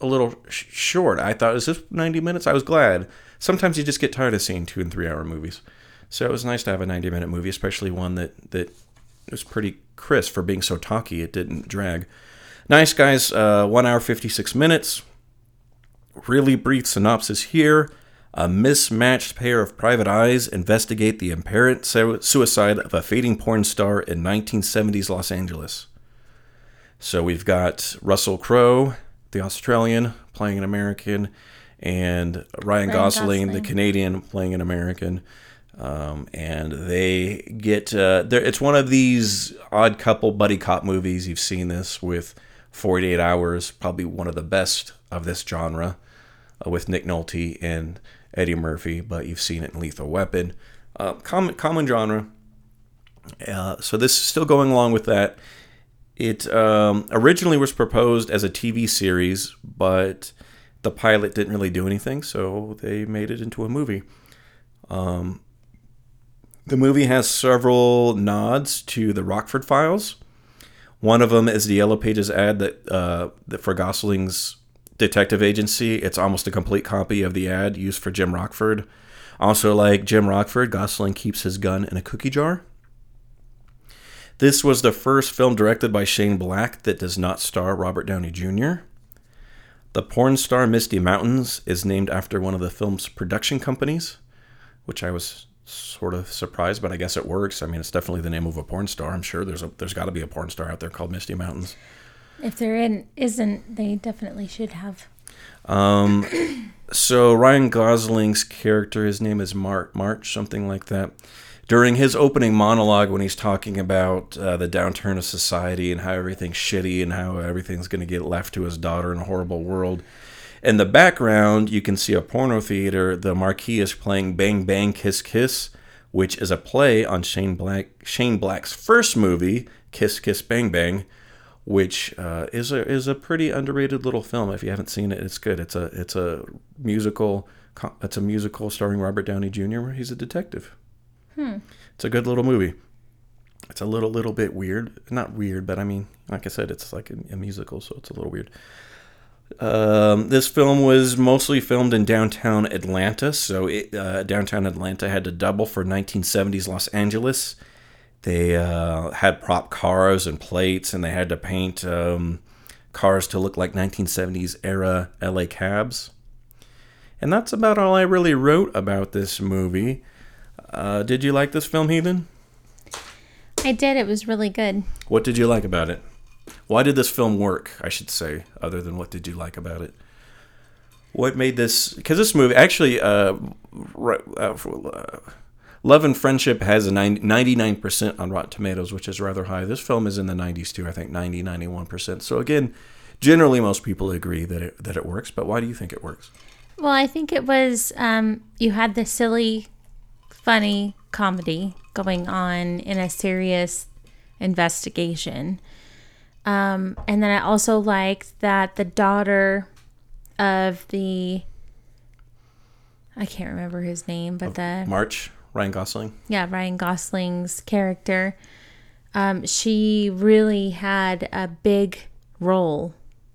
a little sh- short. I thought, is this 90 minutes? I was glad. Sometimes you just get tired of seeing two and three hour movies. So it was nice to have a 90 minute movie, especially one that, that was pretty crisp for being so talky. It didn't drag. Nice Guys, uh, one hour, 56 minutes really brief synopsis here. A mismatched pair of private eyes investigate the apparent suicide of a fading porn star in 1970s Los Angeles. So we've got Russell Crowe, the Australian, playing an American, and Ryan, Gosling, the Canadian, playing an American. Um, and they get uh. It's one of these odd couple buddy cop movies. You've seen this with 48 Hours, probably one of the best of this genre, uh, with Nick Nolte and Eddie Murphy. But you've seen it in Lethal Weapon, uh, common common genre. Uh, so this is still going along with that. It um, originally was proposed as a TV series, but the pilot didn't really do anything, so they made it into a movie. Um, the movie has several nods to the Rockford Files. One of them is the Yellow Pages ad that, uh, that for Gosling's detective agency. It's almost a complete copy of the ad used for Jim Rockford. Also, like Jim Rockford, Gosling keeps his gun in a cookie jar. This was the first film directed by Shane Black that does not star Robert Downey Jr. The porn star Misty Mountains is named after one of the film's production companies, which I was sort of surprised, but I guess it works. I mean, it's definitely the name of a porn star. I'm sure there's a there's got to be a porn star out there called Misty Mountains. If there in, isn't, they definitely should have. Um, so Ryan Gosling's character, his name is Mart March, something like that. During his opening monologue, when he's talking about uh, the downturn of society and how everything's shitty and how everything's going to get left to his daughter in a horrible world, in the background you can see a porno theater. The marquee is playing "Bang Bang Kiss Kiss," which is a play on Shane Black Shane Black's first movie, Kiss Kiss Bang Bang, which uh, is a is a pretty underrated little film. If you haven't seen it, it's good. It's a it's a musical. It's a musical starring Robert Downey Jr. where he's a detective. It's a good little movie. It's a little little bit weird. Not weird, but I mean, like I said, it's like a, a musical, so it's a little weird. Um, this film was mostly filmed in downtown Atlanta, so it, uh, downtown Atlanta had to double for 1970s Los Angeles. They uh, had prop cars and plates, and they had to paint um, cars to look like 1970s era LA cabs. And that's about all I really wrote about this movie. Uh, did you like this film, Heathen? I did. It was really good. What did you like about it? Why did this film work? I should say, other than what did you like about it? What made this? Because this movie actually, uh, uh, uh, Love and Friendship has a 90, 99% on Rotten Tomatoes, which is rather high. This film is in the 90s too, I think 90, 91%. So again, generally most people agree that it, that it works, but why do you think it works? Well, I think it was um, you had the silly, funny comedy going on in a serious investigation. Um, and then I also liked that the daughter of the I can't remember his name, but the March, Ryan Gosling. yeah Ryan Gosling's character, um, she really had a big role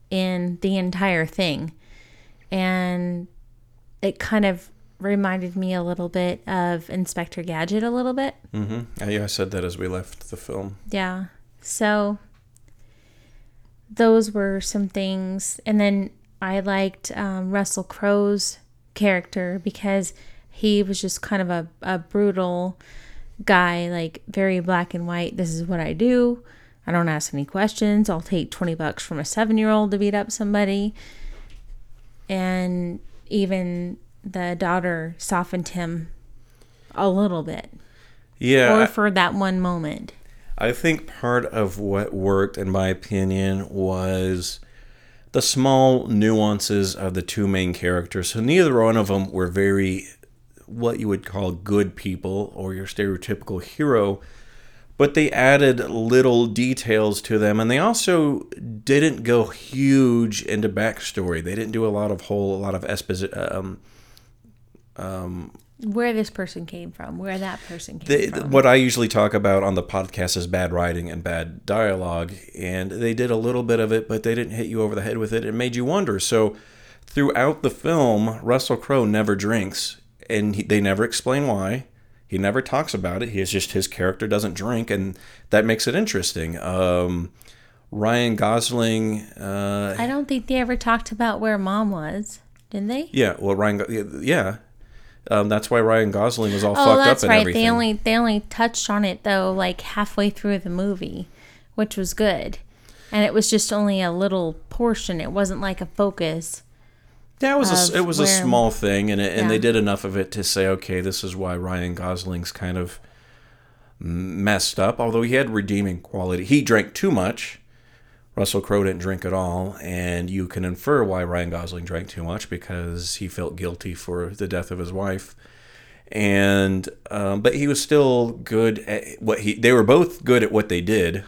in the entire thing, and it kind of reminded me a little bit of Inspector Gadget a little bit. Mm-hmm. Yeah, I said that as we left the film. Yeah. So those were some things. And then I liked um, Russell Crowe's character because he was just kind of a, a brutal guy, like very black and white. This is what I do. I don't ask any questions. I'll take 20 bucks from a seven year old to beat up somebody. And even the daughter softened him a little bit, Yeah, or for that one moment. I think part of what worked, in my opinion, was the small nuances of the two main characters. So neither one of them were very what you would call good people or your stereotypical hero, but they added little details to them, and they also didn't go huge into backstory. They didn't do a lot of whole, a lot of exposition. Um, where this person came from, where that person came they, from. what I usually talk about on the podcast is bad writing and bad dialogue, and they did a little bit of it, but they didn't hit you over the head with it. It made you wonder. So, throughout the film, Russell Crowe never drinks, and he, they never explain why. He never talks about it. He's just his character doesn't drink, and that makes it interesting. Um, Ryan Gosling, uh, I don't think they ever talked about where mom was, didn't they? yeah, well, Ryan, yeah, um, that's why Ryan Gosling was all Oh, fucked that's up and right. everything. They only they only touched on it though, like halfway through the movie, which was good, and it was just only a little portion. It wasn't like a focus. Yeah, it was a, it was a small thing, and it, and they did enough of it to say, okay, this is why Ryan Gosling's kind of messed up. Although he had redeeming quality, he drank too much. Russell Crowe didn't drink at all, and you can infer why Ryan Gosling drank too much because he felt guilty for the death of his wife. And um, but he was still good at what he. They were both good at what they did.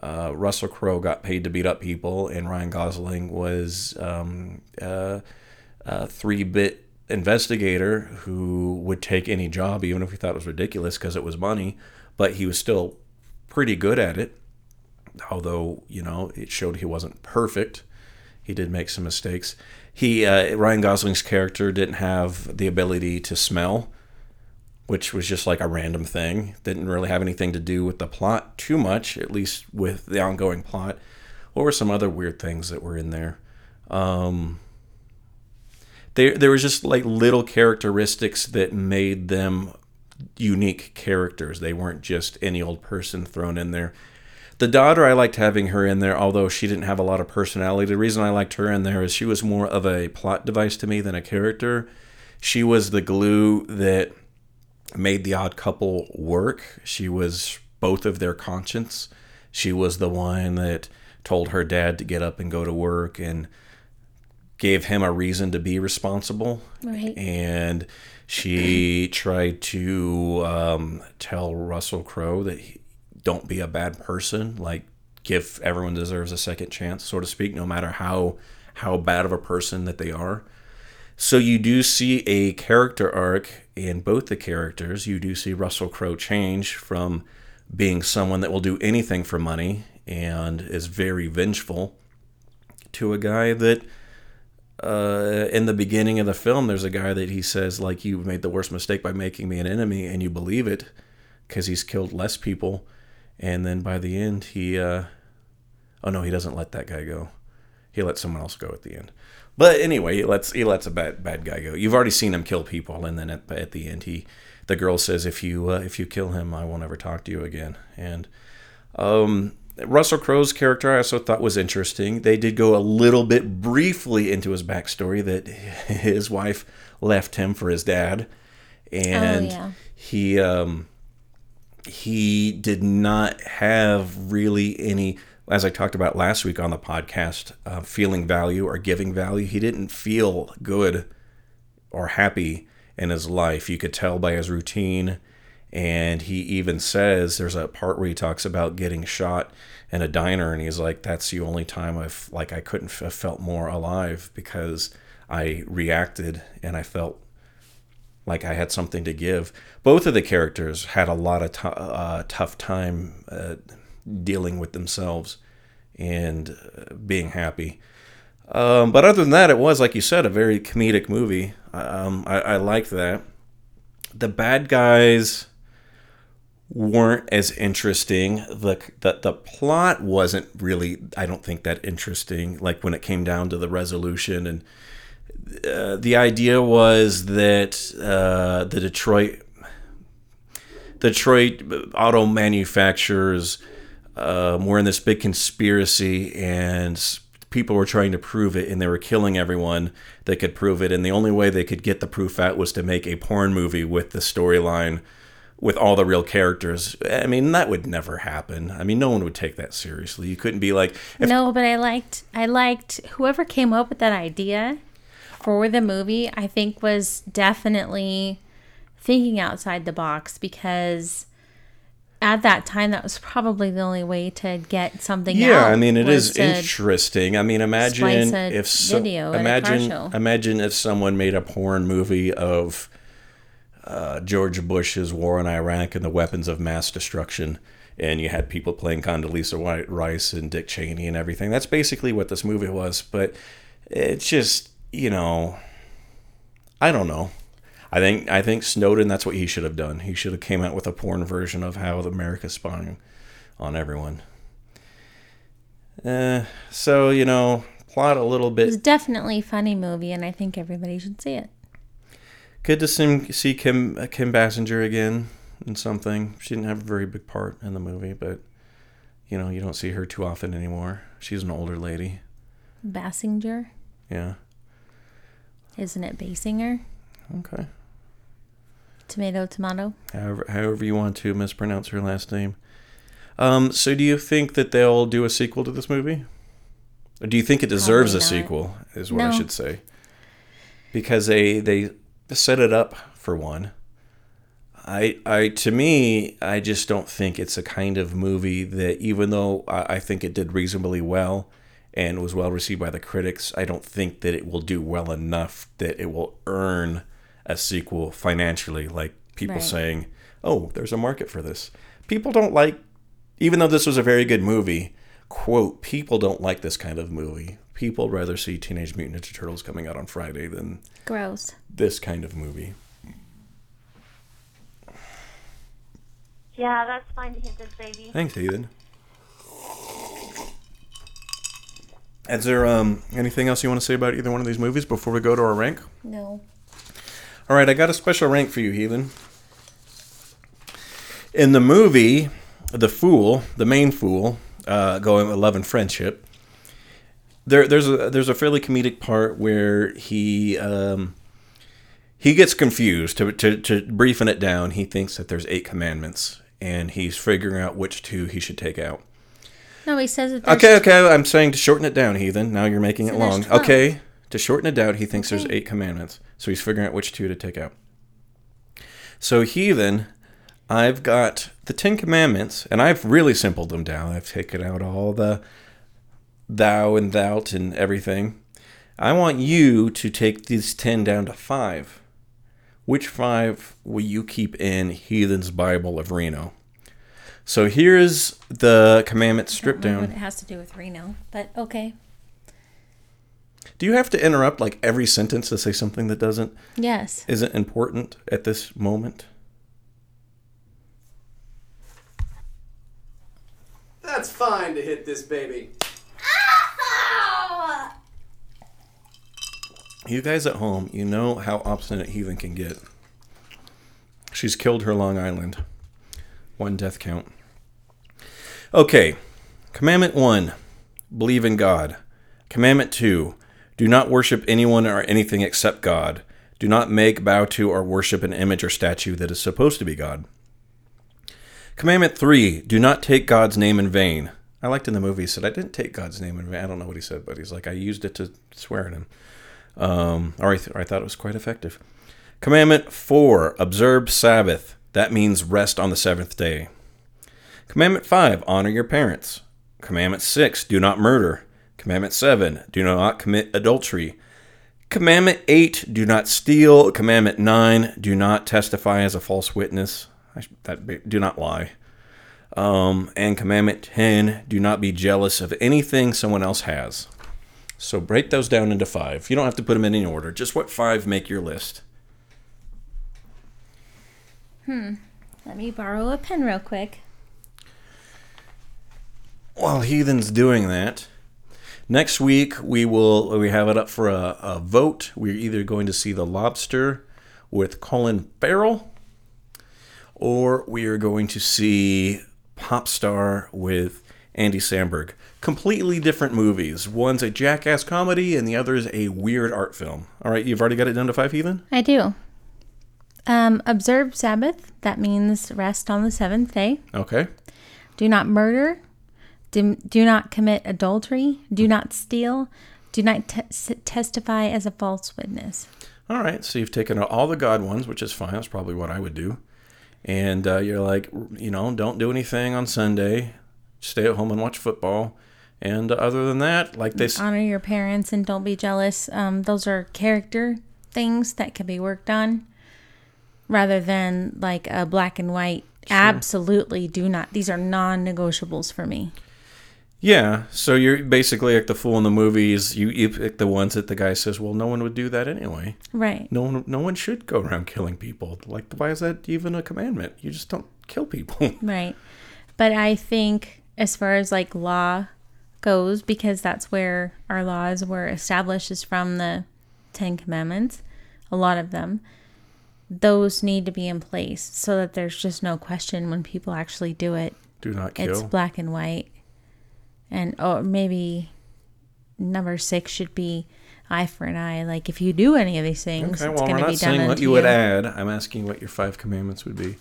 Uh, Russell Crowe got paid to beat up people, and Ryan Gosling was um, uh, a three-bit investigator who would take any job, even if he thought it was ridiculous because it was money. But he was still pretty good at it, although you know it showed he wasn't perfect. He did make some mistakes. He uh, Ryan Gosling's character didn't have the ability to smell which was just like a random thing. Didn't really have anything to do with the plot too much, at least with the ongoing plot. What were some other weird things that were in there? Um, there, there was just like little characteristics that made them unique characters. They weren't just any old person thrown in there. The daughter, I liked having her in there, although she didn't have a lot of personality. The reason I liked her in there is she was more of a plot device to me than a character. She was the glue that made the odd couple work. She was both of their conscience. She was the one that told her dad to get up and go to work and gave him a reason to be responsible. Right. And she tried to um, tell Russell Crowe that he, don't be a bad person. Like, give everyone deserves a second chance, so to speak, no matter how how bad of a person that they are. So you do see a character arc in both the characters. You do see Russell Crowe change from being someone that will do anything for money and is very vengeful to a guy that uh, in the beginning of the film there's a guy that he says like you made the worst mistake by making me an enemy and you believe it because he's killed less people and then by the end he uh, oh no he doesn't let that guy go he lets someone else go at the end but anyway, he lets he lets a bad bad guy go. You've already seen him kill people, and then at, at the end, he the girl says, "If you uh, if you kill him, I won't ever talk to you again." And um, Russell Crowe's character, I also thought was interesting. They did go a little bit briefly into his backstory that his wife left him for his dad, and yeah. he um, he did not have really any as i talked about last week on the podcast uh, feeling value or giving value. He didn't feel good or happy in his life. You could tell by his routine. And he even says there's a part where he talks about getting shot in a diner and he's like that's the only time i've like i couldn't have felt more alive because i reacted and i felt like I had something to give. Both of the characters had a lot of t- uh, tough time uh, dealing with themselves and uh, being happy. Um, but other than that, it was like you said, a very comedic movie. Um, I, I liked that. The bad guys weren't as interesting. The, the the plot wasn't really, I don't think, that interesting. Like when it came down to the resolution and uh, the idea was that uh, the Detroit Detroit auto manufacturers um, were in this big conspiracy and people were trying to prove it and they were killing everyone that could prove it. And the only way they could get the proof out was to make a porn movie with the storyline with all the real characters. I mean that would never happen. I mean no one would take that seriously. You couldn't be like if no, but I liked I liked whoever came up with that idea for the movie. I think was definitely thinking outside the box because at that time that was probably the only way to get something. Yeah, I mean it is interesting. I mean, imagine if so, video at a car imagine imagine if someone made a porn movie of uh, George Bush's war in Iraq and the weapons of mass destruction, and you had people playing Condoleezza White Rice and Dick Cheney and everything. That's basically what this movie was. But it's just you know, I don't know. I think I think Snowden. That's what he should have done. He should have came out with a porn version of how America's spying on everyone. Uh, so you know, plot a little bit. It's definitely a funny movie, and I think everybody should see it. Good to see, see Kim uh, Kim Bassinger again in something. She didn't have a very big part in the movie, but you know, you don't see her too often anymore. She's an older lady. Bassinger, Yeah. Isn't it Basinger? Okay. Tomato, tomato. However, however you want to mispronounce her last name. Um, so, do you think that they'll do a sequel to this movie? Or do you think it deserves a sequel? Is what I should say. Because they they set it up for one. I I to me, I just don't think it's a kind of movie that even though I, I think it did reasonably well and was well received by the critics, I don't think that it will do well enough that it will earn a sequel financially. Like people Right. saying, "Oh, there's a market for this." People don't like, even though this was a very good movie. Quote: People don't like this kind of movie. People rather see Teenage Mutant Ninja Turtles coming out on Friday than Gross. this kind of movie. Yeah, that's fine to hit this baby. Thanks, Ethan. Is there um, anything else you want to say about either one of these movies before we go to our rank? No. All right, I got a special rank for you, Heathen. In the movie, the fool, the main fool, uh, going with love and friendship. There, there's a there's a fairly comedic part where he um, he gets confused. To, to to briefen it down, he thinks that there's eight commandments, and he's figuring out which two he should take out. No, he says that. Okay, okay. I'm saying to shorten it down, heathen. Now you're making it So there's long. 12. Okay, to shorten it down, he thinks there's eight commandments. So he's figuring out which two to take out. So heathen, I've got the Ten Commandments, and I've really simpled them down. I've taken out all the thou and thou't and everything. I want you to take these ten down to five. Which five will you keep in Heathen's Bible of Reno? So here's the commandment stripped I don't know down. What it has to do with Reno, but okay. Do you have to interrupt like every sentence to say something that doesn't Yes. isn't important at this moment? That's fine to hit this baby. You guys at home, you know how obstinate Heathen can get. She's killed her Long Island. One death count. Okay. Commandment 1. Believe in God. Commandment 2. Do not worship anyone or anything except God. Do not make, bow to, or worship an image or statue that is supposed to be God. Commandment 3 Do not take God's name in vain. I liked in the movie, he said, I didn't take God's name in vain. I don't know what he said, but he's like, I used it to swear at him. Um, or, I th- or I thought it was quite effective. Commandment 4 Observe Sabbath. That means rest on the seventh day. Commandment 5 Honor your parents. Commandment 6 Do not murder. Commandment 7 Do not commit adultery. Commandment 8 Do not steal. Commandment 9 Do not testify as a false witness. That do not lie. Um, and commandment 10 Do not be jealous of anything someone else has. So break those down into five. You don't have to put them in any order. Just what five make your list? Hmm. Let me borrow a pen real quick. While Heathen's doing that, next week we will we have it up for a, a vote. We're either going to see The Lobster with Colin Farrell, or we are going to see Pop Star with Andy Samberg. Completely different movies. One's a jackass comedy, and the other is a weird art film. All right, you've already got it down to five, Heathen. I do. Um, observe Sabbath. That means rest on the seventh day. Okay. Do not murder. Do, do not commit adultery. Do not steal. Do not te- testify as a false witness. All right, so you've taken all the God ones, which is fine. That's probably what I would do. And uh, you're like, you know, don't do anything on Sunday. Stay at home and watch football. And other than that, like they, Honor your parents and don't be jealous. Um, those are character things that can be worked on rather than like a black and white. Absolutely do not. These are non negotiables for me. yeah. So you're basically like the fool in the movies. You you pick the ones that the guy says, well, no one would do that anyway. Right. No one, no one should go around killing people. Like, why is that even a commandment? You just don't kill people. Right. But I think as far as like law goes, because that's where our laws were established is from the Ten Commandments, a lot of them, those need to be in place so that there's just no question when people actually do it. do not kill. It's black and white. And or maybe number six should be eye for an eye. Like if you do any of these things, Okay, it's well, going to be done saying what unto you would add. I'm asking what your five commandments would be.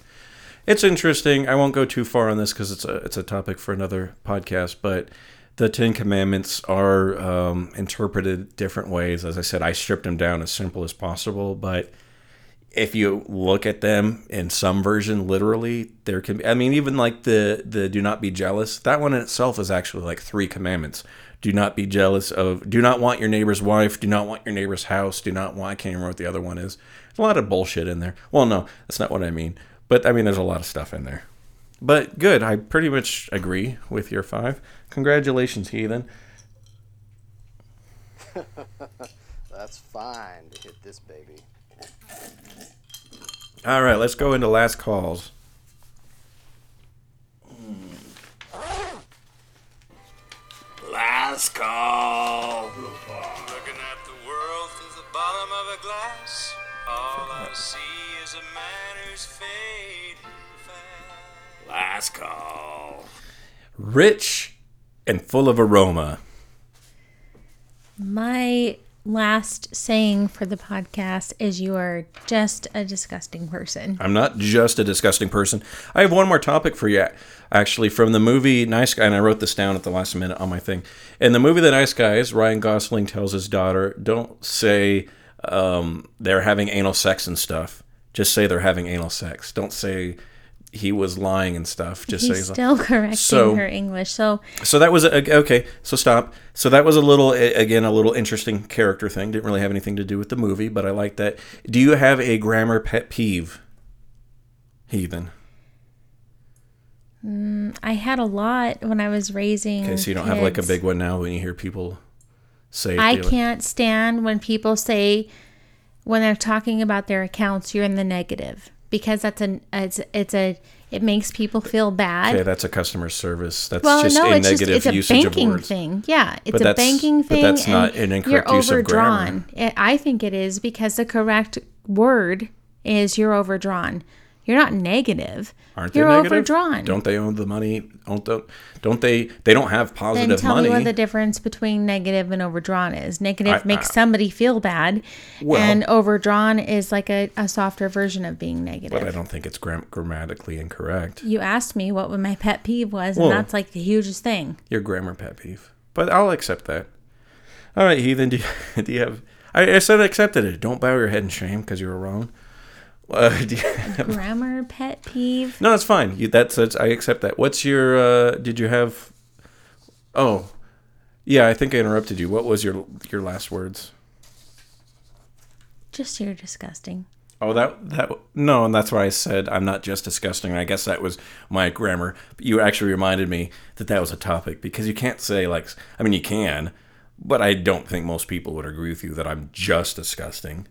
It's interesting. I won't go too far on this because it's a it's a topic for another podcast. But the Ten Commandments are um, interpreted different ways. As I said, I stripped them down as simple as possible. But if you look at them in some version, literally, there can be. I mean, even like the the do not be jealous. That one in itself is actually like three commandments. Do not be jealous of. Do not want your neighbor's wife. Do not want your neighbor's house. Do not want. I can't remember what the other one is. A lot of bullshit in there. Well, no, that's not what I mean. But I mean, there's a lot of stuff in there. But good. I pretty much agree with your five. Congratulations, heathen. That's fine to hit this baby. All right, let's go into last calls. Last call. Looking at the world through the bottom of a glass. All I see is a man who's fading fast. Last call. Rich and full of aroma. My last saying for the podcast is you are just a disgusting person. I'm not just a disgusting person. I have one more topic for you, actually, from the movie Nice Guy, and I wrote this down at the last minute on my thing. In the movie The Nice Guys, Ryan Gosling tells his daughter, "Don't say um, they're having anal sex and stuff. Just say they're having anal sex. Don't say he was lying and stuff. Just He's say still correcting So- her English. So So that was a, okay. So stop. So that was a little again a little interesting character thing. Didn't really have anything to do with the movie, but I like that. Do you have a grammar pet peeve? Heathen. Mm, I had a lot when I was raising. Okay, so you don't have like a big one now when you hear people say. I can't stand when people say when they're talking about their accounts, you're in the negative because that's an it's it's a it makes people feel bad. Okay, that's a customer service. That's well, just no, a it's just negative it's a banking thing. Yeah, it's But a banking but thing. that's not an incorrect you're use of grammar. overdrawn. I think it is because the correct word is you're overdrawn. You're not negative. Aren't You're they negative? overdrawn. Don't they own the money? Don't don't, don't they? They don't have positive then tell money. me what the difference between negative and overdrawn is. Negative I- makes I- somebody feel bad, Well- and overdrawn is like a, a softer version of being negative. but I don't think it's gram- grammatically incorrect. you asked me what my pet peeve was, Well- and that's like the hugest thing. Your grammar pet peeve. But I'll accept that. All right, Heathen. Do you, do you have? I, I said I accepted it. Don't bow your head in shame because you were wrong. Uh, have- Grammar pet peeve. no, it's fine. You, that's, that's I accept that. What's your? Uh, did you have? Oh, yeah. I think I interrupted you. What was your your last words? Just you're disgusting. Oh, that that no, and that's why I said I'm not just disgusting. I guess that was my grammar. But you actually reminded me that that was a topic because you can't say like I mean you can, but I don't think most people would agree with you that I'm just disgusting.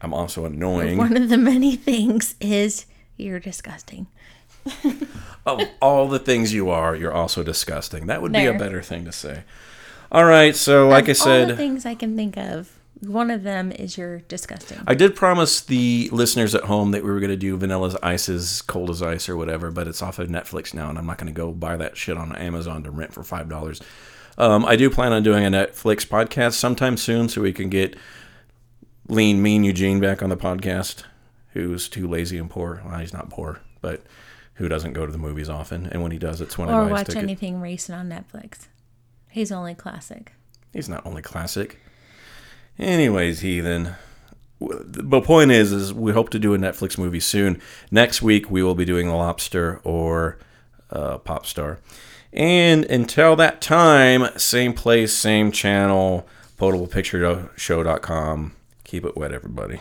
I'm also annoying. One of the many things is you're disgusting. of all the things you are, you're also disgusting. That would be a better thing to say. All right, so like I Of all the said, things I can think of, one of them is you're disgusting. I did promise the listeners at home that we were going to do Vanilla's Ice's Cold as Ice or whatever, but it's off of Netflix now, and I'm not going to go buy that shit on Amazon to rent for five dollars. Um, I do plan on doing a Netflix podcast sometime soon, so we can get Lean Mean Eugene back on the podcast, who's too lazy and poor. Well, he's not poor, but who doesn't go to the movies often, and when he does, it's when I or buy his watch ticket. anything recent on Netflix. He's only classic. He's not only classic. Anyways, heathen. The point is, is we hope to do a Netflix movie soon. Next week we will be doing The Lobster or uh, Pop Star. And until that time, same place, same channel, potablepictureshow.com. Keep it wet, everybody.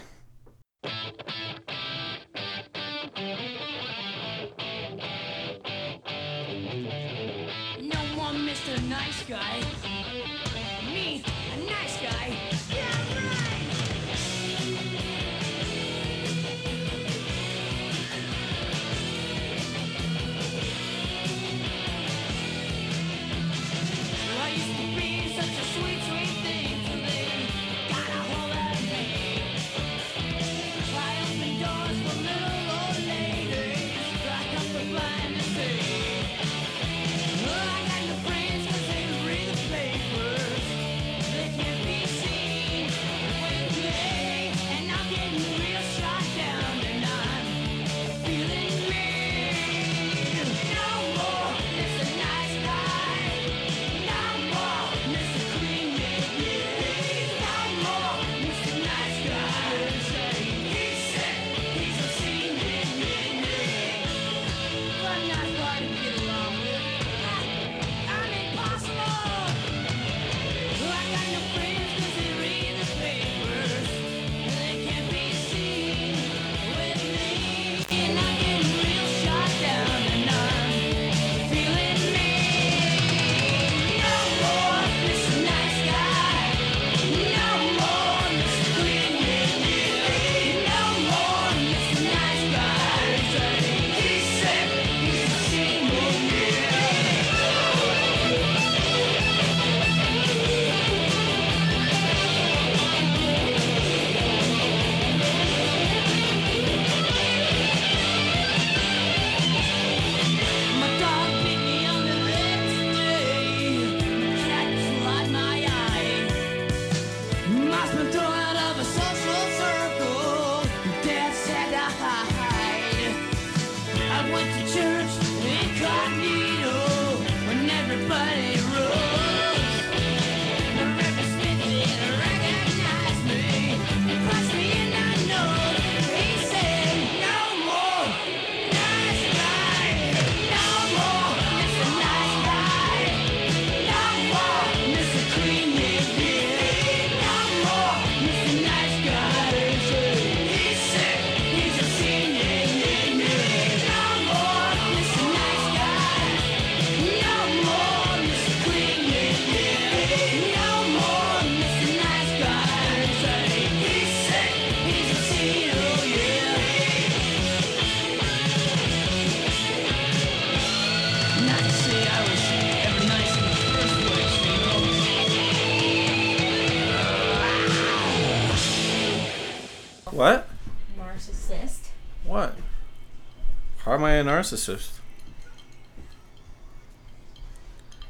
A narcissist?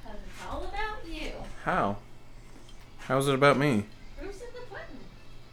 It's all about you. How? How's it about me?